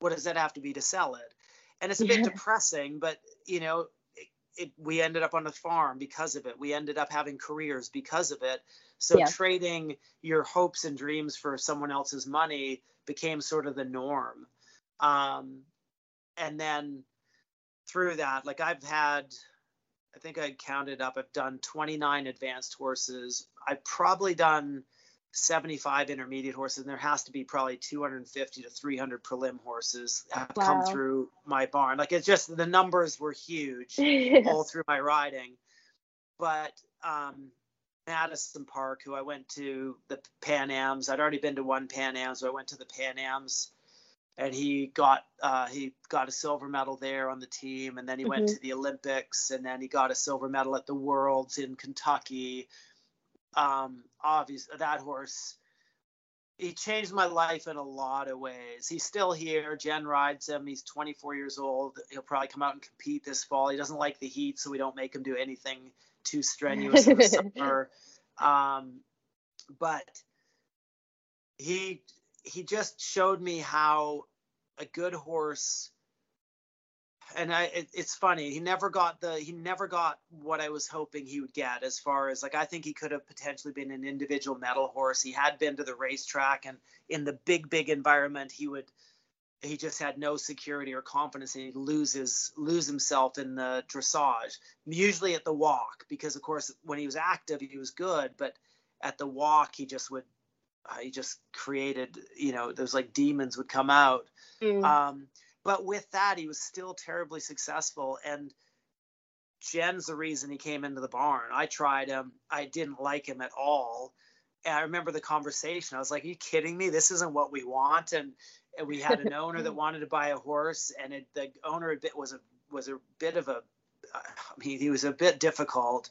what does that have to be to sell it?" And it's a bit depressing, but you know, it, we ended up on a farm because of it. We ended up having careers because of it. So yeah. trading your hopes and dreams for someone else's money became sort of the norm. Um, and then through that, like I've had, I think I counted up, I've done 29 advanced horses. I've probably done 75 intermediate horses, and there has to be probably 250 to 300 prelim horses have wow. come through my barn. Like it's just the numbers were huge <laughs> all through my riding. But um, Madison Park, who I went to the Pan Ams, I'd already been to one Pan Am, so I went to the Pan Ams, and he got uh, he got a silver medal there on the team, and then he mm-hmm. went to the Olympics, and then he got a silver medal at the Worlds in Kentucky um, obvious that horse he changed my life in a lot of ways. He's still here. Jen rides him. He's 24 years old. He'll probably come out and compete this fall. He doesn't like the heat, so we don't make him do anything too strenuous in the <laughs> summer. Um, but he he just showed me how a good horse and I, it, it's funny. He never got the he never got what I was hoping he would get. As far as like, I think he could have potentially been an individual medal horse. He had been to the racetrack, and in the big big environment, he would he just had no security or confidence, and he loses lose himself in the dressage. Usually at the walk, because of course when he was active, he was good, but at the walk, he just would he just created you know those like demons would come out. Mm. Um, but with that, he was still terribly successful. And Jen's the reason he came into the barn. I tried him. I didn't like him at all. And I remember the conversation. I was like, "Are you kidding me? This isn't what we want." And, and we had an owner that <laughs> wanted to buy a horse, and it, the owner a bit was a was a bit of a, I mean, he was a bit difficult.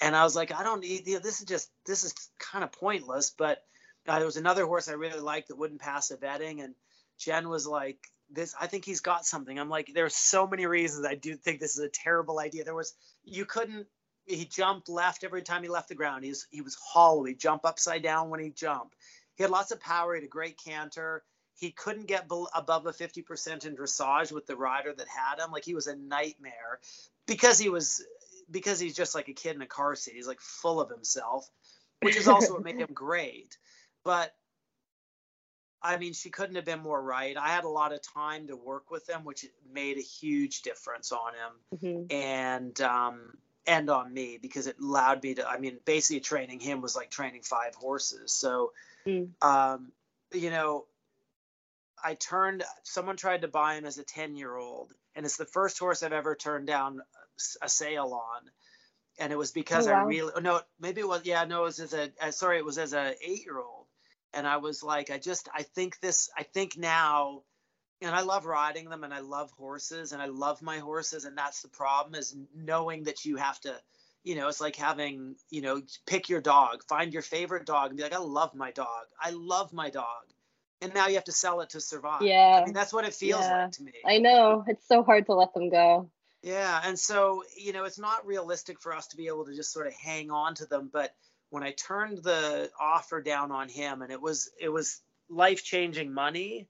And I was like, I don't need you know, this. Is just this is kind of pointless. But uh, there was another horse I really liked that wouldn't pass a vetting, and Jen was like, this i think he's got something. I'm like there's so many reasons i do think this is a terrible idea. There was you couldn't he jumped left every time he left the ground. He's he was hollow. He jump upside down when he jumped. He had lots of power. He had a great canter. He couldn't get above a 50% in dressage with the rider that had him. Like he was a nightmare because he was because he's just like a kid in a car seat. He's like full of himself which is also what made him <laughs> great but I mean, she couldn't have been more right. I had a lot of time to work with him, which made a huge difference on him mm-hmm. and um, and on me because it allowed me to. I mean, basically training him was like training five horses. So, mm. um, you know, I turned. Someone tried to buy him as a ten year old, and it's the first horse I've ever turned down a sale on. And it was because oh, wow. I really no maybe it was yeah no it was as a sorry it was as a eight year old and I was like, I just, I think this, I think now, and I love riding them and I love horses and I love my horses. And that's the problem is knowing that you have to, you know, it's like having, you know, pick your dog, find your favorite dog and be like, I love my dog. I love my dog. And now you have to sell it to survive. Yeah. I mean, that's what it feels Yeah. like to me. I know. It's so hard to let them go. Yeah, and so you know, it's not realistic for us to be able to just sort of hang on to them. But when I turned the offer down on him, and it was it was life changing money,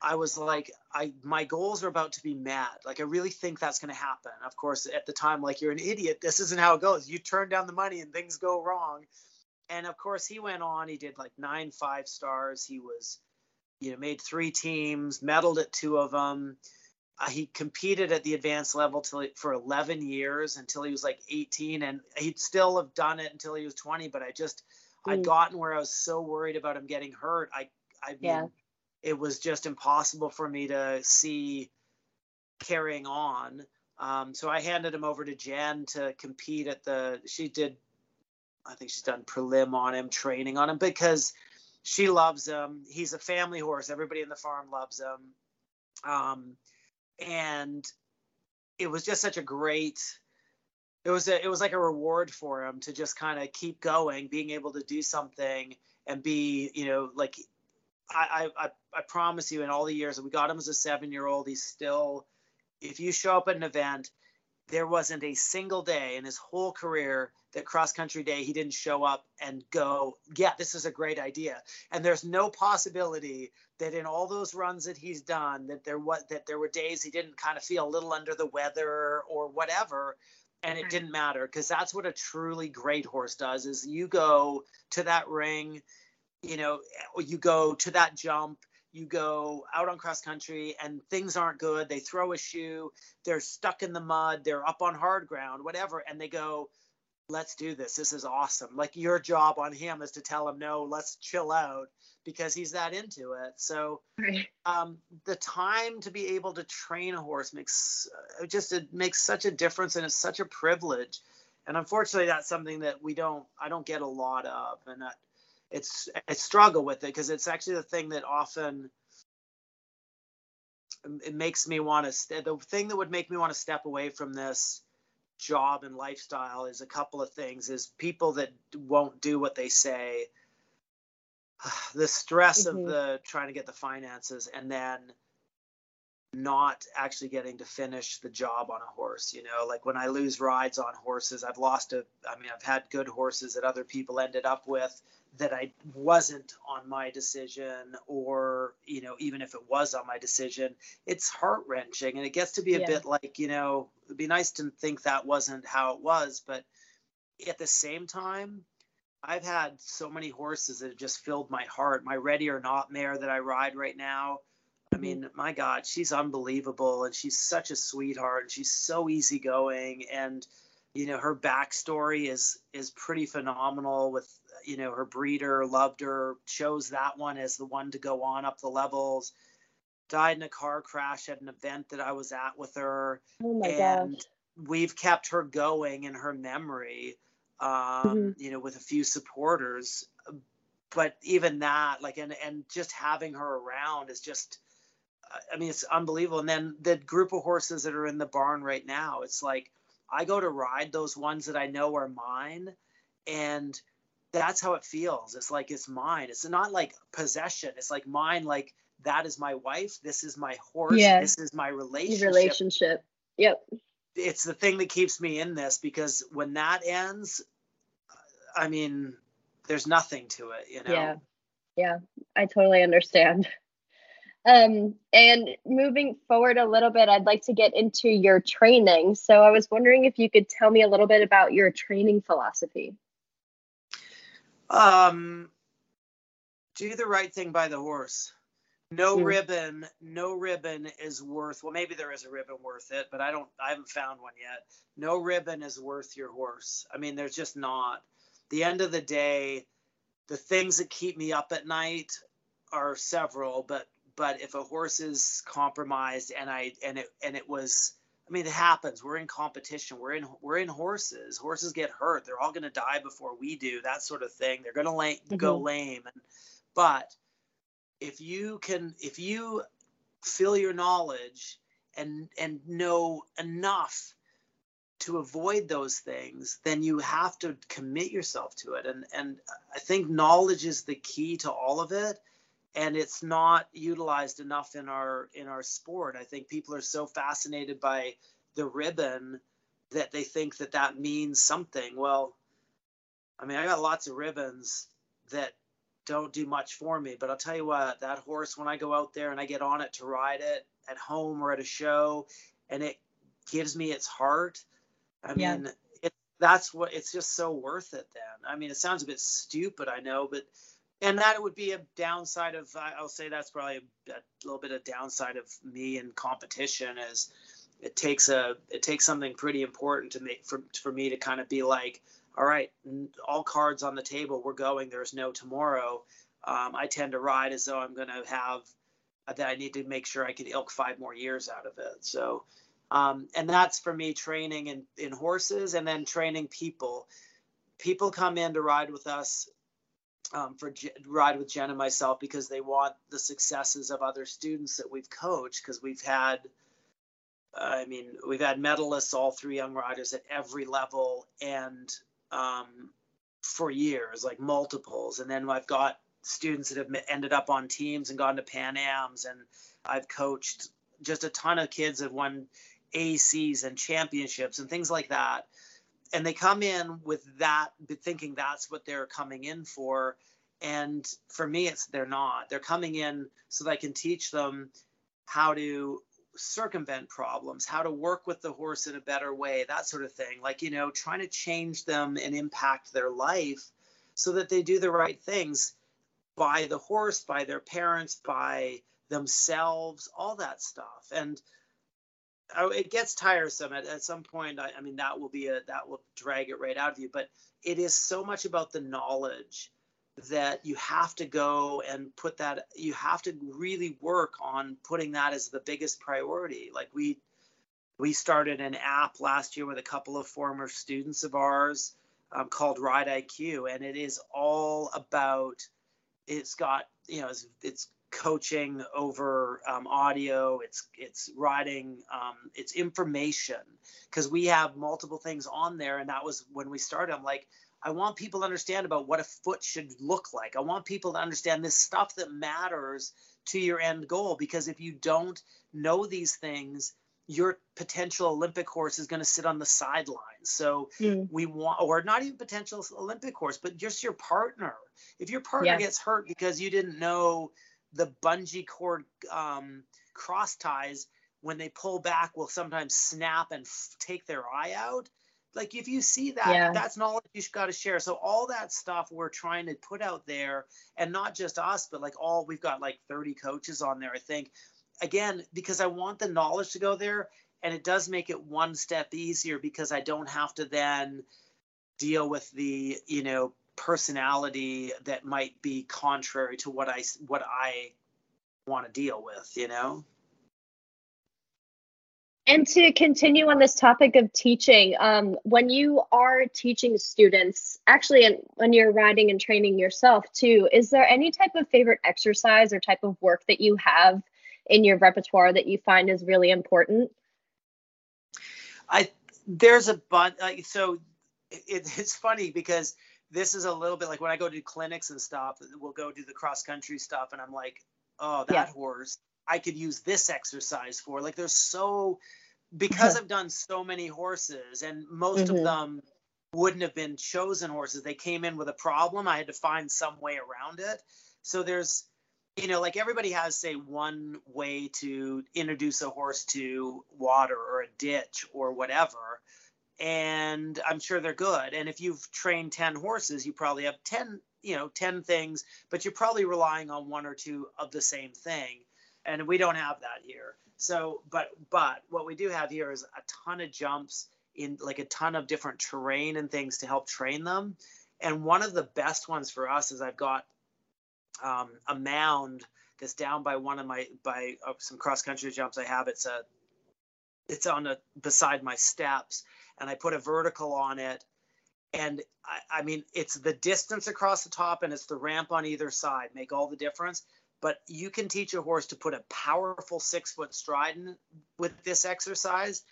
I was like, I my goals are about to be met. Like I really think that's going to happen. Of course, at the time, like you're an idiot. This isn't how it goes. You turn down the money and things go wrong. And of course, he went on. He did like nine five stars. He was, you know, made three teams, medaled at two of them. Uh, he competed at the advanced level till for 11 years until he was like 18 and he'd still have done it until he was 20 but i just i'd Mm. gotten where i was so worried about him getting hurt i i mean Yeah. it was just impossible for me to see carrying on um, so i handed him over to jen to compete at the she did i think she's done prelim on him training on him because she loves him he's a family horse everybody in the farm loves him um, and it was just such a great it was a, it was like a reward for him to just kind of keep going being able to do something and be you know like I, I i promise you in all the years that we got him as a seven year old he's still if you show up at an event there wasn't a single day in his whole career that cross country day he didn't show up and go yeah this is a great idea. And there's no possibility that in all those runs that he's done that there was that there were days he didn't kind of feel a little under the weather or whatever and it didn't matter because that's what a truly great horse does is you go to that ring you know you go to that jump you go out on cross country and things aren't good they throw a shoe they're stuck in the mud they're up on hard ground whatever and they go let's do this. This is awesome. Like your job on him is to tell him no let's chill out because he's that into it. So um, the time to be able to train a horse makes uh, just it makes such a difference and it's such a privilege. And unfortunately that's something that we don't i don't get a lot of. And that it's i struggle with it because it's actually the thing that often it makes me want to st- the thing that would make me want to step away from this job and lifestyle is a couple of things is people that won't do what they say <sighs> the stress Mhm. of the trying to get the finances and then not actually getting to finish the job on a horse you know like when i lose rides on horses i've lost a i mean i've had good horses that other people ended up with that i wasn't on my decision or you know even if it was on my decision it's heart wrenching and it gets to be a Yeah. bit like you know it'd be nice to think that wasn't how it was but at the same time I've had so many horses that have just filled my heart. My ready or not mare that I ride right now. I Mhm. mean, my God, she's unbelievable and she's such a sweetheart and she's so easygoing and you know her backstory is is pretty phenomenal with you know her breeder loved her chose that one as the one to go on up the levels. Died in a car crash at an event that I was at with her. Oh my and gosh. we've kept her going in her memory um you know with a few supporters. But even that like and and just having her around is just i mean it's unbelievable. And then the group of horses that are in the barn right now it's like i go to ride those ones that i know are mine. And that's how it feels it's like it's mine it's not like possession it's like mine like that is my wife this is my horse Yeah. this is my relationship relationship. Yep. it's the thing that keeps me in this because when that ends i mean there's nothing to it you know Yeah. Yeah. I totally understand. <laughs> Um, and moving forward a little bit, I'd like to get into your training. So I was wondering if you could tell me a little bit about your training philosophy. Um do the right thing by the horse. No Mm. ribbon no ribbon is worth well maybe there is a ribbon worth it but i don't i haven't found one yet. No ribbon is worth your horse. I mean there's just not. The end of the day the things that keep me up at night are several but but if a horse is compromised and i and it and it was i mean it happens we're in competition we're in we're in horses horses get hurt they're all going to die before we do that sort of thing they're going to la- go Mhm. lame and, but if you can if you fill your knowledge and and know enough to avoid those things, then you have to commit yourself to it. And and I think knowledge is the key to all of it. And it's not utilized enough in our in our sport. I think people are so fascinated by the ribbon that they think that that means something. Well, I mean, I got lots of ribbons that don't do much for me, but I'll tell you what, that horse when I go out there and I get on it to ride it at home or at a show and it gives me its heart, I yeah. mean, it, that's what it's just so worth it then. I mean, it sounds a bit stupid, I know, but and that would be a downside of I'll say that's probably a, a little bit of downside of me in competition is it takes a it takes something pretty important to make for for me to kind of be like all right all cards on the table we're going there's no tomorrow. Um, i tend to ride as though i'm going to have that i need to make sure i can ilk five more years out of it. So um, and that's for me training in, in horses and then training people. People come in to ride with us um, for ride with jen and myself because they want the successes of other students that we've coached because we've had I mean, we've had medalists, all three young riders at every level, and um, for years, like multiples. And then I've got students that have ended up on teams and gone to Pan Am's, and I've coached just a ton of kids that won ACs and championships and things like that. And they come in with that, thinking that's what they're coming in for. And for me, it's they're not. They're coming in so that I can teach them how to circumvent problems, how to work with the horse in a better way, that sort of thing. Like, you know, trying to change them and impact their life so that they do the right things by the horse, by their parents, by themselves, all that stuff. And it gets tiresome. At, at some point. I, I mean, that will be a, that will drag it right out of you, but it is so much about the knowledge that you have to go and put that you have to really work on putting that as the biggest priority. Like we we started an app last year with a couple of former students of ours um, called ride iq and it is all about it's got you know it's, it's coaching over um, audio it's it's writing um, it's information because we have multiple things on there and that was when we started i'm like I want people to understand about what a foot should look like. I want people to understand this stuff that matters to your end goal because if you don't know these things, your potential Olympic horse is going to sit on the sidelines. So mm. we want, or not even potential Olympic horse, but just your partner. If your partner yeah. gets hurt because you didn't know the bungee cord um, cross ties, when they pull back, will sometimes snap and f- take their eye out. Like if you see that yeah. that's knowledge you got to share. So all that stuff we're trying to put out there and not just us but like all we've got like 30 coaches on there i think. Again because i want the knowledge to go there and it does make it one step easier because i don't have to then deal with the you know personality that might be contrary to what i what i want to deal with you know and to continue on this topic of teaching, um, when you are teaching students, actually, and when you're riding and training yourself too, is there any type of favorite exercise or type of work that you have in your repertoire that you find is really important? I there's a bunch. Like, so it, it's funny because this is a little bit like when I go to clinics and stuff. We'll go do the cross country stuff, and I'm like, oh, that yeah. horse I could use this exercise for. Like there's so because I've done so many horses and most mm-hmm. of them wouldn't have been chosen horses. They came in with a problem. I had to find some way around it. So there's you know, like everybody has say one way to introduce a horse to water or a ditch or whatever. And I'm sure they're good. And if you've trained 10 horses, you probably have 10, you know, 10 things, but you're probably relying on one or two of the same thing and we don't have that here. So, but but what we do have here is a ton of jumps in like a ton of different terrain and things to help train them. And one of the best ones for us is I've got um, a mound that's down by one of my by uh, some cross country jumps I have. It's a it's on a beside my steps, and I put a vertical on it. And I, I mean, it's the distance across the top and it's the ramp on either side make all the difference but you can teach a horse to put a powerful six foot stride in with this exercise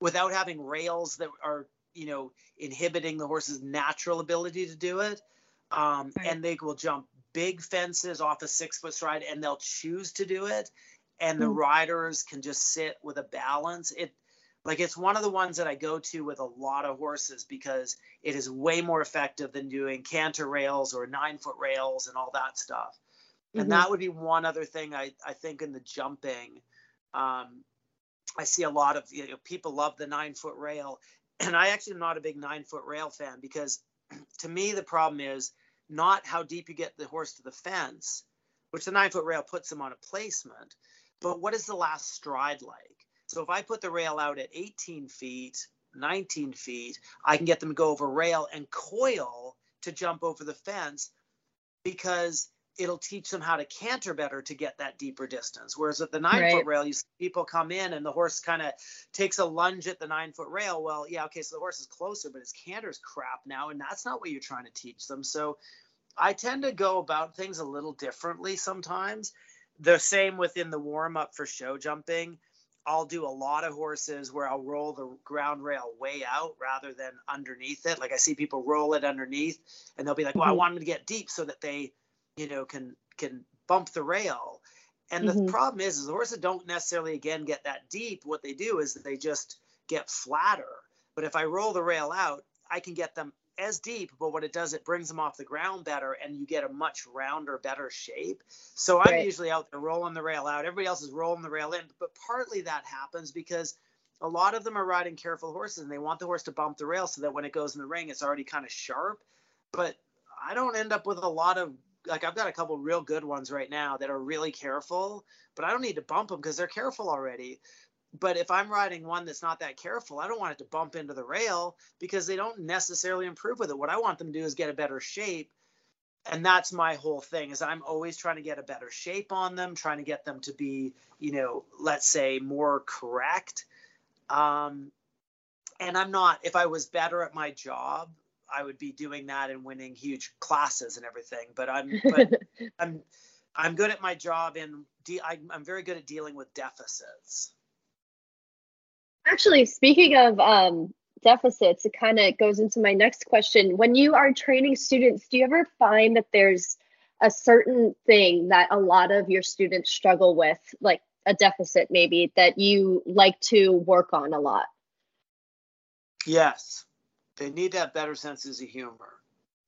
without having rails that are you know inhibiting the horse's natural ability to do it um, right. and they will jump big fences off a six foot stride and they'll choose to do it and the mm. riders can just sit with a balance it like it's one of the ones that i go to with a lot of horses because it is way more effective than doing canter rails or nine foot rails and all that stuff and mm-hmm. that would be one other thing i, I think in the jumping um, i see a lot of you know, people love the nine foot rail <clears throat> and i actually am not a big nine foot rail fan because <clears throat> to me the problem is not how deep you get the horse to the fence which the nine foot rail puts them on a placement but what is the last stride like? So if I put the rail out at 18 feet, 19 feet, I can get them to go over rail and coil to jump over the fence because it'll teach them how to canter better to get that deeper distance. Whereas at the nine right. foot rail, you see people come in and the horse kind of takes a lunge at the nine foot rail. Well, yeah, okay, so the horse is closer, but his canter's crap now, and that's not what you're trying to teach them. So I tend to go about things a little differently sometimes the same within the warm up for show jumping. I'll do a lot of horses where I'll roll the ground rail way out rather than underneath it. Like I see people roll it underneath and they'll be like, well, mm-hmm. I want them to get deep so that they, you know, can, can bump the rail. And mm-hmm. the problem is, is the horses don't necessarily again get that deep. What they do is they just get flatter. But if I roll the rail out, I can get them as deep, but what it does, it brings them off the ground better and you get a much rounder, better shape. So I'm right. usually out there rolling the rail out. Everybody else is rolling the rail in. But partly that happens because a lot of them are riding careful horses and they want the horse to bump the rail so that when it goes in the ring, it's already kind of sharp. But I don't end up with a lot of like I've got a couple real good ones right now that are really careful, but I don't need to bump them because they're careful already but if I'm riding one that's not that careful, I don't want it to bump into the rail because they don't necessarily improve with it. What I want them to do is get a better shape. And that's my whole thing is I'm always trying to get a better shape on them, trying to get them to be, you know, let's say more correct. Um, and I'm not, if I was better at my job, I would be doing that and winning huge classes and everything. But I'm, but <laughs> I'm, I'm good at my job and de- I'm very good at dealing with deficits. Actually, speaking of um, deficits, it kind of goes into my next question. When you are training students, do you ever find that there's a certain thing that a lot of your students struggle with, like a deficit maybe, that you like to work on a lot? Yes. They need to have better senses of humor.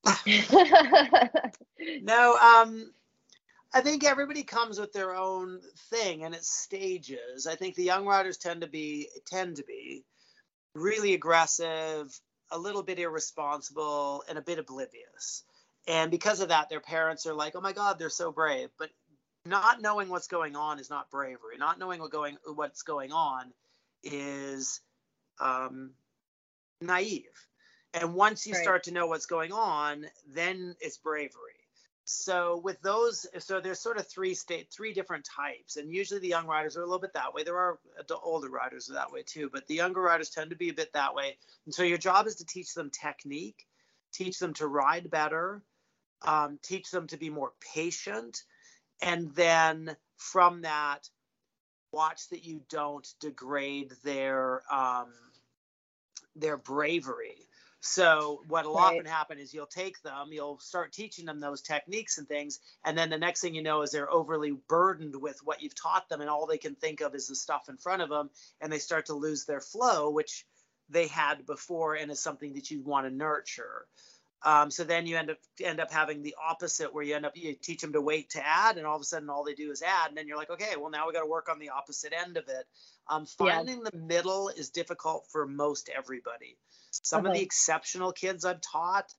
<laughs> <laughs> no, um, I think everybody comes with their own thing and it's stages. I think the young riders tend to be tend to be really aggressive, a little bit irresponsible, and a bit oblivious. And because of that, their parents are like, "Oh my God, they're so brave." But not knowing what's going on is not bravery. Not knowing what going what's going on is um, naive. And once you right. start to know what's going on, then it's bravery so with those so there's sort of three state three different types and usually the young riders are a little bit that way. There are the older riders are that way too but the younger riders tend to be a bit that way. And so your job is to teach them technique teach them to ride better um, teach them to be more patient and then from that watch that you don't degrade their um, their bravery so what'll right. often happen is you'll take them, you'll start teaching them those techniques and things, and then the next thing you know is they're overly burdened with what you've taught them, and all they can think of is the stuff in front of them, and they start to lose their flow, which they had before, and is something that you want to nurture. Um, so then you end up end up having the opposite, where you end up you teach them to wait to add, and all of a sudden all they do is add, and then you're like, okay, well now we got to work on the opposite end of it. Um, finding yeah. the middle is difficult for most everybody. Some of the exceptional kids I've taught,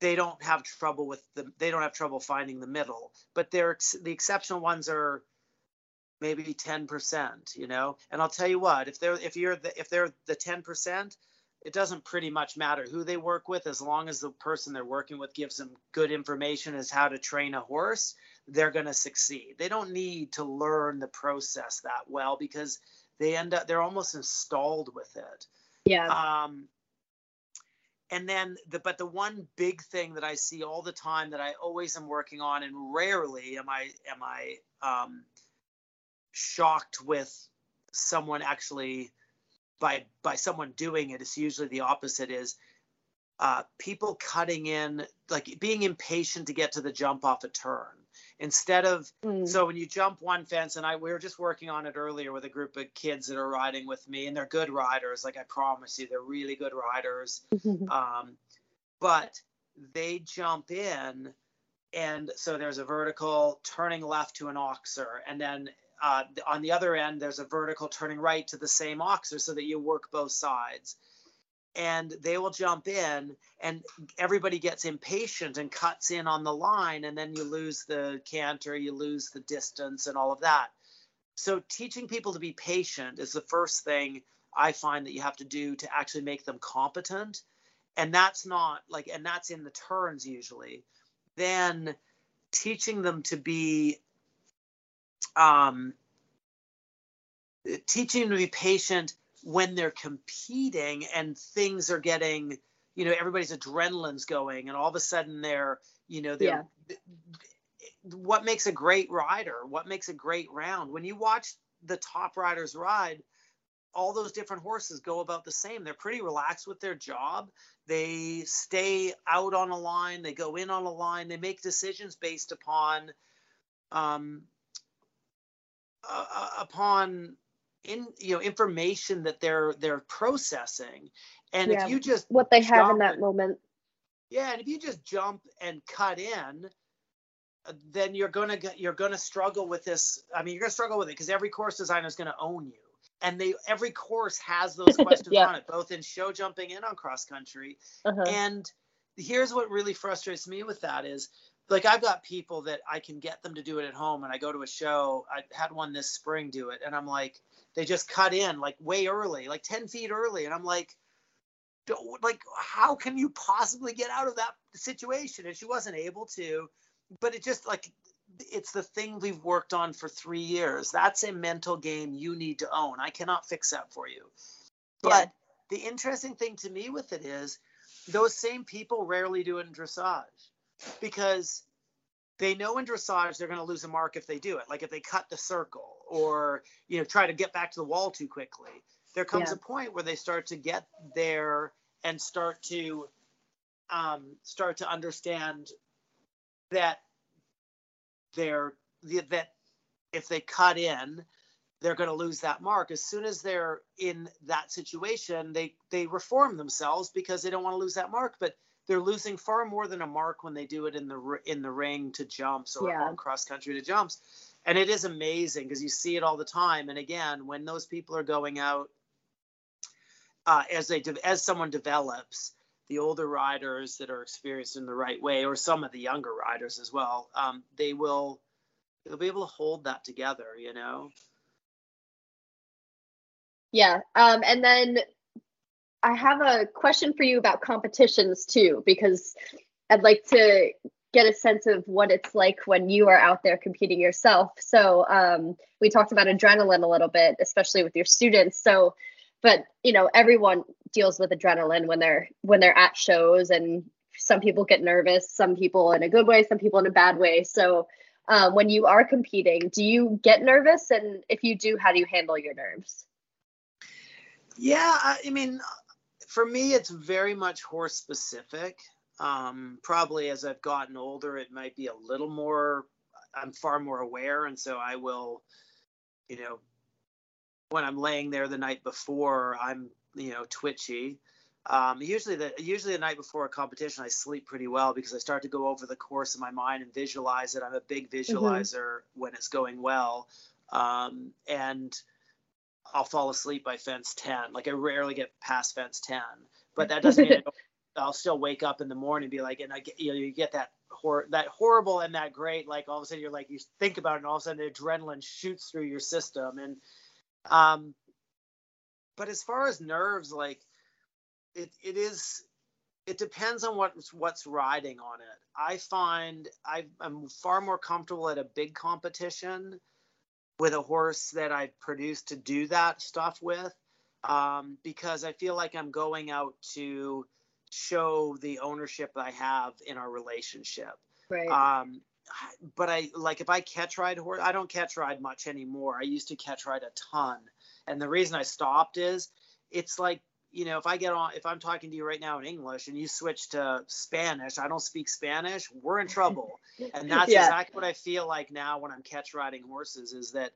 they don't have trouble with the they don't have trouble finding the middle, but they're the exceptional ones are maybe 10%, you know. And I'll tell you what, if they're if you're the if they're the 10%, it doesn't pretty much matter who they work with as long as the person they're working with gives them good information as how to train a horse they're going to succeed they don't need to learn the process that well because they end up they're almost installed with it yeah. Um, and then the but the one big thing that I see all the time that I always am working on, and rarely am I am I um, shocked with someone actually by by someone doing it, it's usually the opposite. Is uh, people cutting in, like being impatient to get to the jump off a turn instead of mm. so when you jump one fence and i we were just working on it earlier with a group of kids that are riding with me and they're good riders like i promise you they're really good riders <laughs> um, but they jump in and so there's a vertical turning left to an oxer and then uh, on the other end there's a vertical turning right to the same oxer so that you work both sides. And they will jump in and everybody gets impatient and cuts in on the line and then you lose the canter you lose the distance and all of that. So teaching people to be patient is the first thing i find that you have to do to actually make them competent. And that's not like and that's in the turns usually. Then teaching them to be um teaching them to be patient when they're competing and things are getting you know everybody's adrenaline's going and all of a sudden they're you know they're yeah. what makes a great rider? What makes a great round? When you watch the top riders ride all those different horses go about the same. They're pretty relaxed with their job. They stay out on a line. They go in on a line. They make decisions based upon um uh, upon in you know information that they're they're processing and yeah, if you just what they have in that and, moment yeah and if you just jump and cut in uh, then you're gonna get you're gonna struggle with this i mean you're gonna struggle with it because every course designer is gonna own you and they every course has those <laughs> questions yeah. on it both in show jumping and on cross country uh-huh. and here's what really frustrates me with that is like I've got people that I can get them to do it at home and I go to a show. I had one this spring do it and I'm like, they just cut in like way early, like 10 feet early. And I'm like, like, how can you possibly get out of that situation? And she wasn't able to, but it just like, it's the thing we've worked on for three years. That's a mental game you need to own. I cannot fix that for you. But yeah. the interesting thing to me with it is those same people rarely do it in dressage because they know in dressage they're going to lose a mark if they do it. Like if they cut the circle or you know try to get back to the wall too quickly. There comes yeah. a point where they start to get there and start to um, start to understand that they're that if they cut in they're going to lose that mark as soon as they're in that situation they they reform themselves because they don't want to lose that mark but they're losing far more than a mark when they do it in the in the ring to jumps or yeah. cross country to jumps. And it is amazing because you see it all the time. And again when those people are going out uh, as they de- as someone develops the older riders that are experienced in the right way or some of the younger riders as well um, they will they'll be able to hold that together you know? Yeah um, and then I have a question for you about competitions too, because I'd like to get a sense of what it's like when you are out there competing yourself. So um, we talked about adrenaline a little bit, especially with your students. So, but you know, everyone deals with adrenaline when they're when they're at shows, and some people get nervous, some people in a good way, some people in a bad way. So. Um, when you are competing, do you get nervous? And if you do, how do you handle your nerves? Yeah, I mean, for me, it's very much horse specific. Um, probably as I've gotten older, it might be a little more. I'm far more aware, and so I will, you know, when I'm laying there the night before, I'm you know twitchy. Um, usually the usually the night before a competition, I sleep pretty well because I start to go over the course in my mind and visualize it. I'm a big mm-hmm. visualizer mm-hmm. when it's going well, um, and I'll fall asleep by fence 10. Like I rarely get past fence 10, but that doesn't mean <laughs> I'll still wake up in the morning and be like, and I get, you know, you get that hor- that horrible and that great, like all of a sudden you're like, you think about it and all of a sudden the adrenaline shoots through your system. And, um, but as far as nerves, like it, it is, it depends on what's what's riding on it. I find I, I'm far more comfortable at a big competition with a horse that I've produced to do that stuff with um, because I feel like I'm going out to show the ownership I have in our relationship. Right. Um, but I like if I catch ride horse, I don't catch ride much anymore. I used to catch ride a ton, and the reason I stopped is it's like you know if i get on if i'm talking to you right now in english and you switch to spanish i don't speak spanish we're in trouble <laughs> and that's Yeah. exactly what i feel like now when i'm catch riding horses is that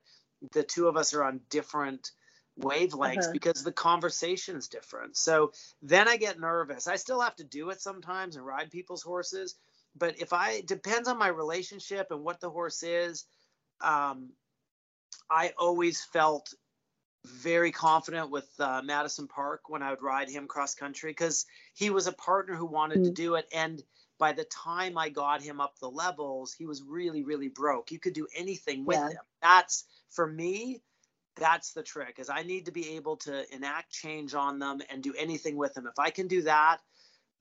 the two of us are on different wavelengths Uh-huh. because the conversation's different so then i get nervous i still have to do it sometimes and ride people's horses but if i depends on my relationship and what the horse is um, i always felt very confident with uh, Madison Park when I would ride him cross country because he was a partner who wanted to Mm. do it. And by the time I got him up the levels, he was really, really broke. You could do anything with Yeah. him. That's for me. That's the trick is I need to be able to enact change on them and do anything with them. If I can do that,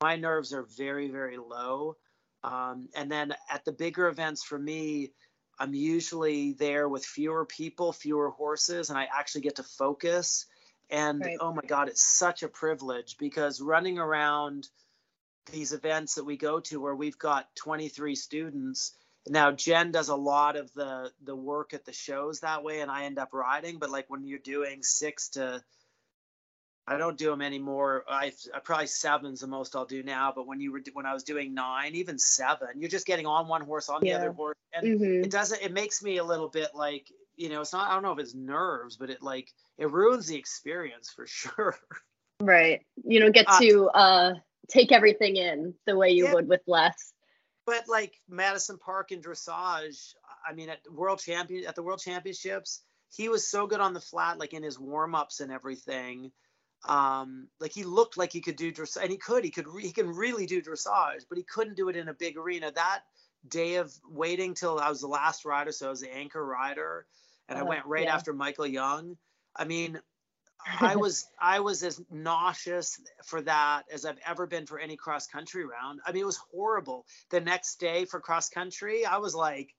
my nerves are very, very low. Um, and then at the bigger events for me, I'm usually there with fewer people, fewer horses, and I actually get to focus. And Right. oh my God, it's such a privilege because running around these events that we go to where we've got 23 students. Now Jen does a lot of the the work at the shows that way, and I end up riding. But like when you're doing six to I don't do them anymore. I, I probably seven's the most I'll do now. But when you were when I was doing nine, even seven, you're just getting on one horse on the other horse, and Mhm. it doesn't. It makes me a little bit like you know. It's not. I don't know if it's nerves, but it like it ruins the experience for <laughs> sure. Right. You don't get Uh, to uh, take everything in the way you Yeah. would with less. but like Madison Park and dressage, I mean, at world champion at the world championships, he was so good on the flat, like in his warm ups and everything. Um, like he looked like he could do dressage, and he could, he could, re- he can really do dressage, but he couldn't do it in a big arena. That day of waiting till I was the last rider, so I was the anchor rider, and I Uh, went right yeah. after Michael Jung. I mean, I <laughs> was I was as nauseous for that as I've ever been for any cross country round. I mean, it was horrible. The next day for cross country, I was like,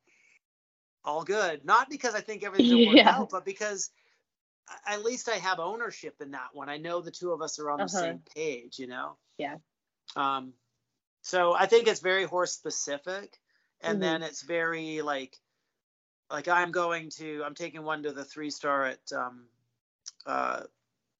all good. Not because I think everything Yeah. out, but because at least I have ownership in that one. I know the two of us are on the Uh-huh. same page, you know. Yeah. Um, so I think it's very horse specific, and Mhm. then it's very like, like I'm going to, I'm taking one to the three star at um, uh,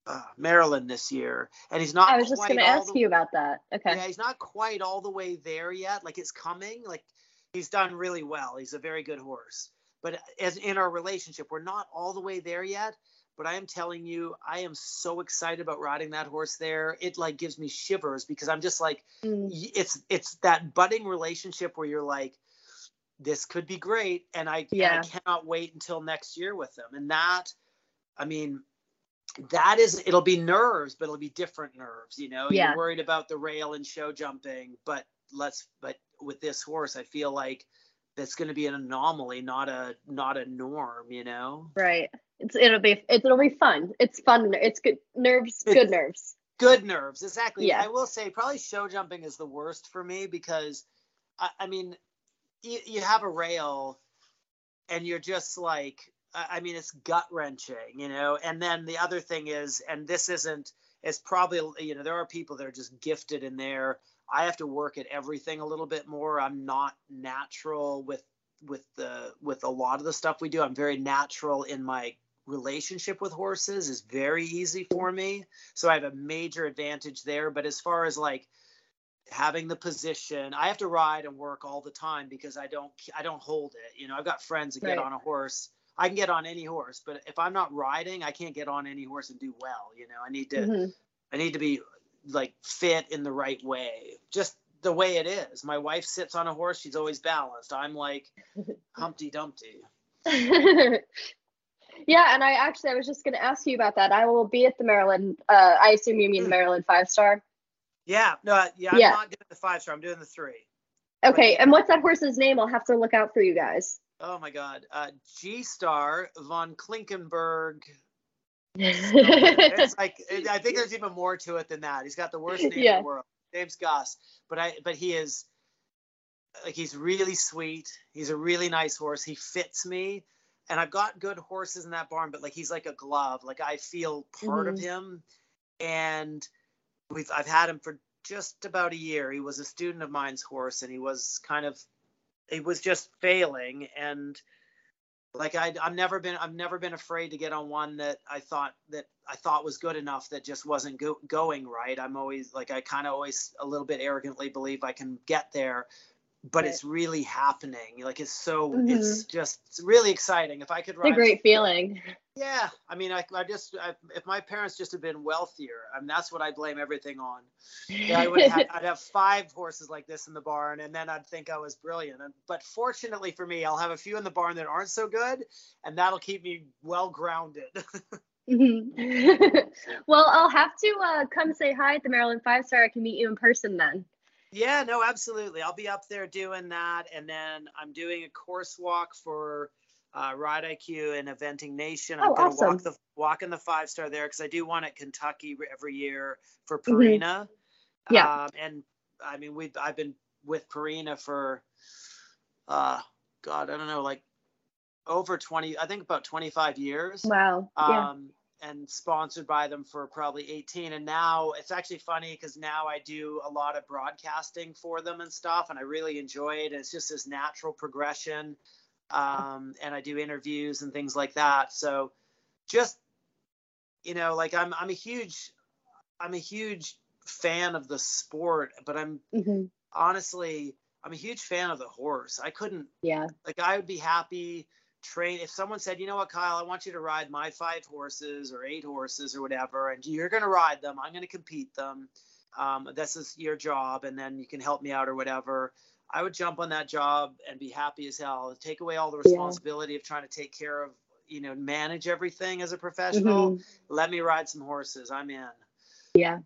uh, Maryland this year, and he's not. I was just going to ask the- you about that. Okay. Yeah, he's not quite all the way there yet. Like it's coming. Like he's done really well. He's a very good horse. But as in our relationship, we're not all the way there yet. But I am telling you, I am so excited about riding that horse there. It like gives me shivers because I'm just like, Mm, it's it's that budding relationship where you're like, this could be great, and I, and Yeah. I cannot wait until next year with them. And that, I mean, that is it'll be nerves, but it'll be different nerves. You know, Yeah. you're worried about the rail and show jumping, but let's but with this horse, I feel like that's going to be an anomaly, not a not a norm. You know, Right. It's it'll be it'll be fun. It's fun. It's good nerves. Good nerves. good nerves exactly Yeah. i will say probably show jumping is the worst for me because i, I mean you, you have a rail and you're just like I I mean, it's gut wrenching, you know. And then the other thing is, and this isn't, it's probably, you know, there are people that are just gifted in there. I have to work at everything a little bit more. I'm not natural with with the with a lot of the stuff we do. I'm very natural in my relationship with horses is very easy for me. So I have a major advantage there. But as far as like having the position, I have to ride and work all the time because I don't I don't hold it. You know, I've got friends that get on a horse. I can get on any horse, but if I'm not riding, I can't get on any horse and do well. You know, I need to Mhm. I need to be like fit in the right way. Just the way it is. My wife sits on a horse, she's always balanced. I'm like <laughs> Humpty Dumpty. <laughs> yeah, and I actually I was just going to ask you about that. I will be at the Maryland. Uh, I assume you mean Hmm. Maryland five star. Yeah, no, yeah, I'm Yeah. not doing the five star. I'm doing the three. Okay, and what's that horse's name? I'll have to look out for you guys. Oh my God, uh, G Star von Klinkenberg. it's like it- <laughs> I think there's even more to it than that. He's got the worst name in the world. Name's Goss. but I but he is like he's really sweet. He's a really nice horse. He fits me, and I've got good horses in that barn. But like he's like a glove. Like I feel part of Mhm. him, and we've I've had him for just about a year. He was a student of mine's horse, and he was kind of he was just failing and like I, I've never been, I've never been afraid to get on one that I thought that I thought was good enough that just wasn't go, going right. I'm always like, I kind of always a little bit arrogantly believe I can get there, but it's really happening. Like it's so, Mhm. it's just it's really exciting. If I could It's a great feeling. yeah. I mean, I, I just, I, if my parents just had been wealthier, I mean, that's what I blame everything on. Yeah, I would have, <laughs> I'd have five horses like this in the barn, and then I'd think I was brilliant. But fortunately for me, I'll have a few in the barn that aren't so good, and that'll keep me well grounded. <laughs> Mhm. <laughs> well, I'll have to uh, come say hi at the Maryland Five Star. I can meet you in person then. Yeah, no, absolutely. I'll be up there doing that, and then I'm doing a course walk for uh, Ride IQ and Eventing Nation. I'm Oh, gonna awesome. walk the walk in the five star there because I do one at Kentucky every year for Mhm. Yeah. Um, and I mean, we I've been with Purina for, uh, God, I don't know, like over 20, I think about 25 years. Wow. Yeah. And sponsored by them for probably 18. And now it's actually funny because now I do a lot of broadcasting for them and stuff, and I really enjoy it. It's just this natural progression. Um, and I do interviews and things like that. So just, you know, like I'm, I'm a huge, I'm a huge fan of the sport, but I'm hmm honestly, I'm a huge fan of the horse. I couldn't Yeah. like I would be happy train if someone said, you know what, Kyle, I want you to ride my five horses or eight horses or whatever, and you're gonna ride them. I'm gonna compete them. Um, this is your job, and then you can help me out or whatever. I would jump on that job and be happy as hell. Take away all the Yeah. responsibility of trying to take care of, you know, manage everything as a professional. Mhm. Let me ride some horses. I'm in. Yeah.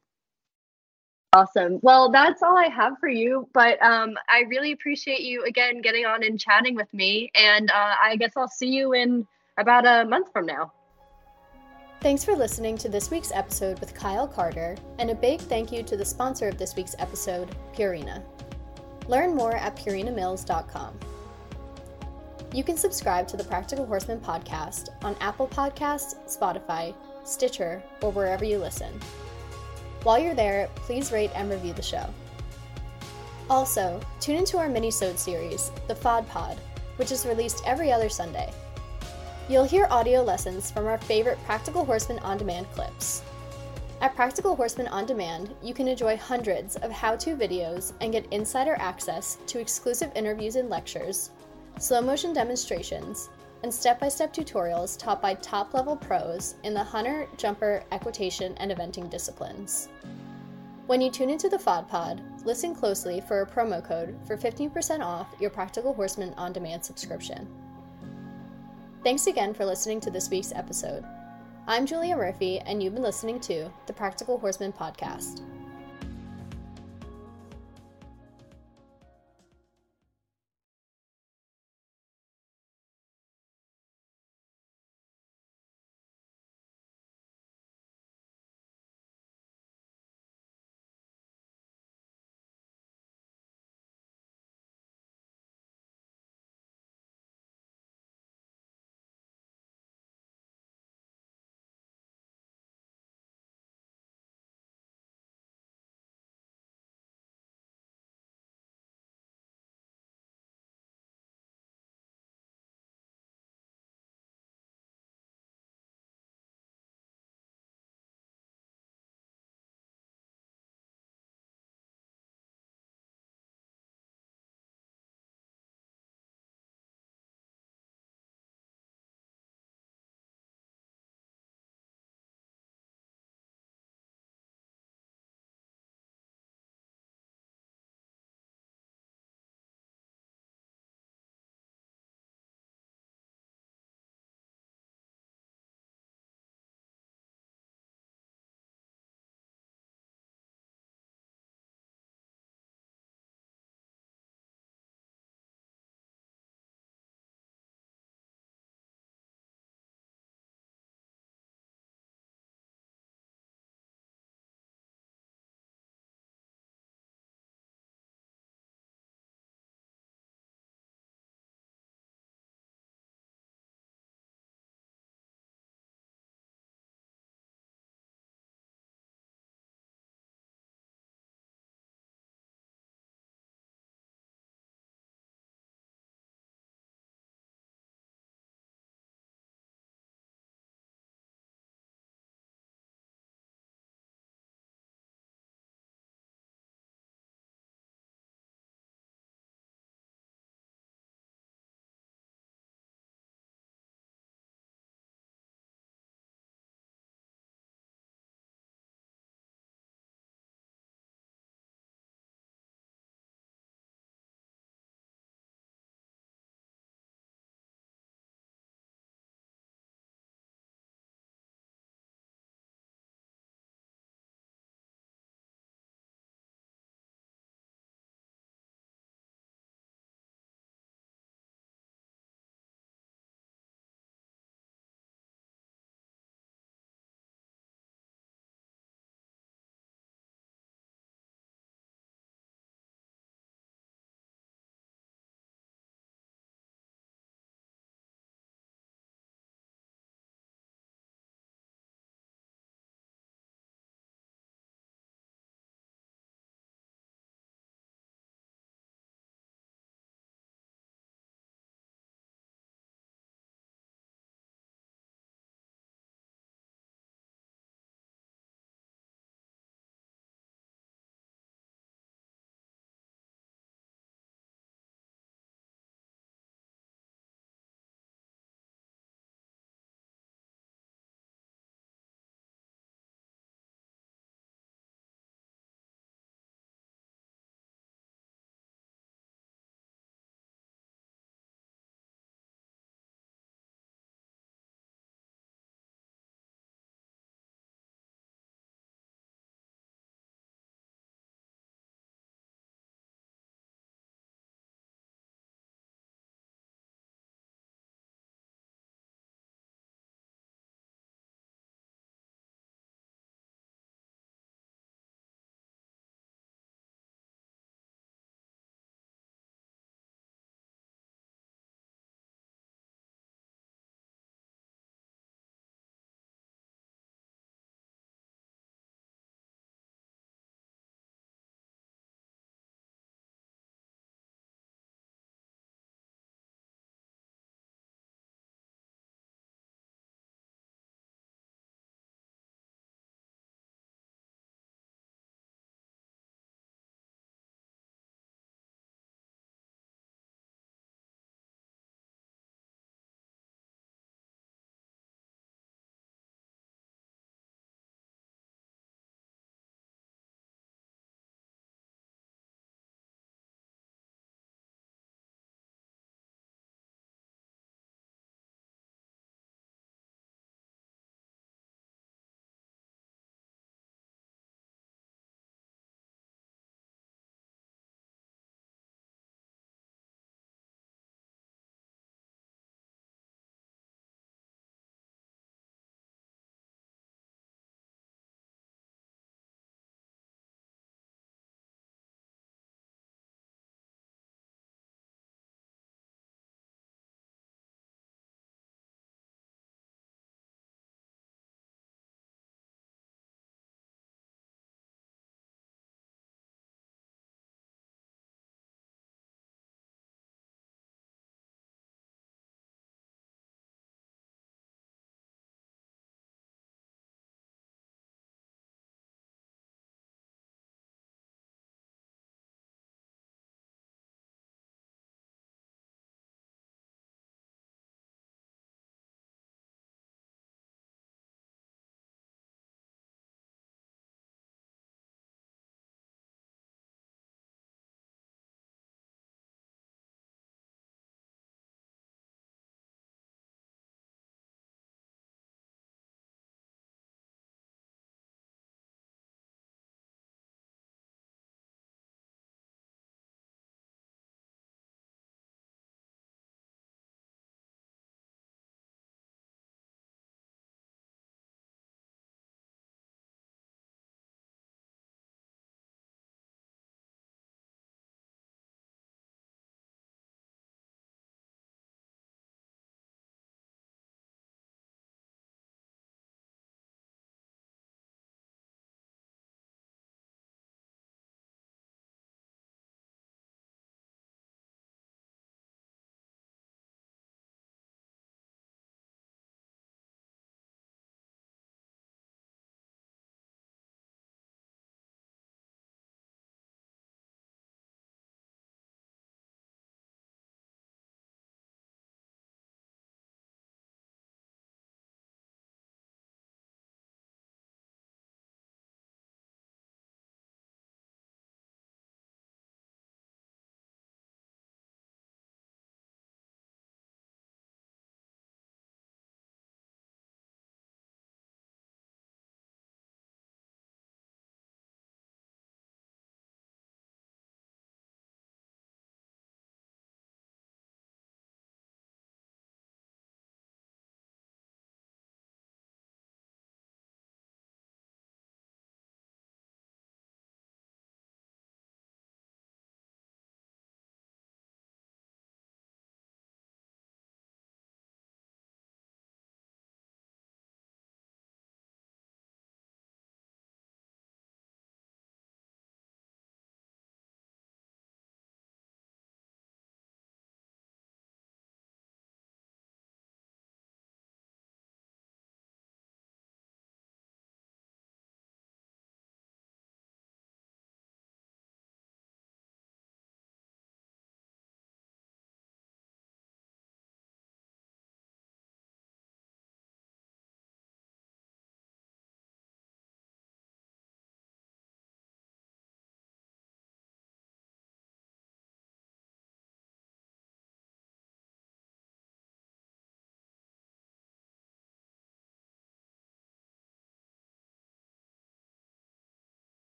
Awesome. Well, that's all I have for you. But um, I really appreciate you again getting on and chatting with me. And uh, I guess I'll see you in about a month from now. Thanks for listening to this week's episode with Kyle Carter, and a big thank you to the sponsor of this week's episode, Purina. Learn more at purinamills.com. You can subscribe to the Practical Horseman podcast on Apple Podcasts, Spotify, Stitcher, or wherever you listen. While you're there, please rate and review the show. Also, tune into our mini-sode series, The FOD Pod, which is released every other Sunday. You'll hear audio lessons from our favorite Practical Horseman On Demand clips. At Practical Horseman On Demand, you can enjoy hundreds of how to videos and get insider access to exclusive interviews and lectures, slow motion demonstrations, and step by step tutorials taught by top level pros in the hunter, jumper, equitation, and eventing disciplines. When you tune into the FOD Pod, listen closely for a promo code for 15% off your Practical Horseman On Demand subscription. Thanks again for listening to this week's episode. I'm Julia Murphy, and you've been listening to the Practical Horseman Podcast.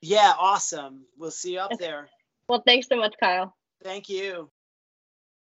Yeah, awesome. We'll see you up there. Well, thanks so much, Kyle. Thank you.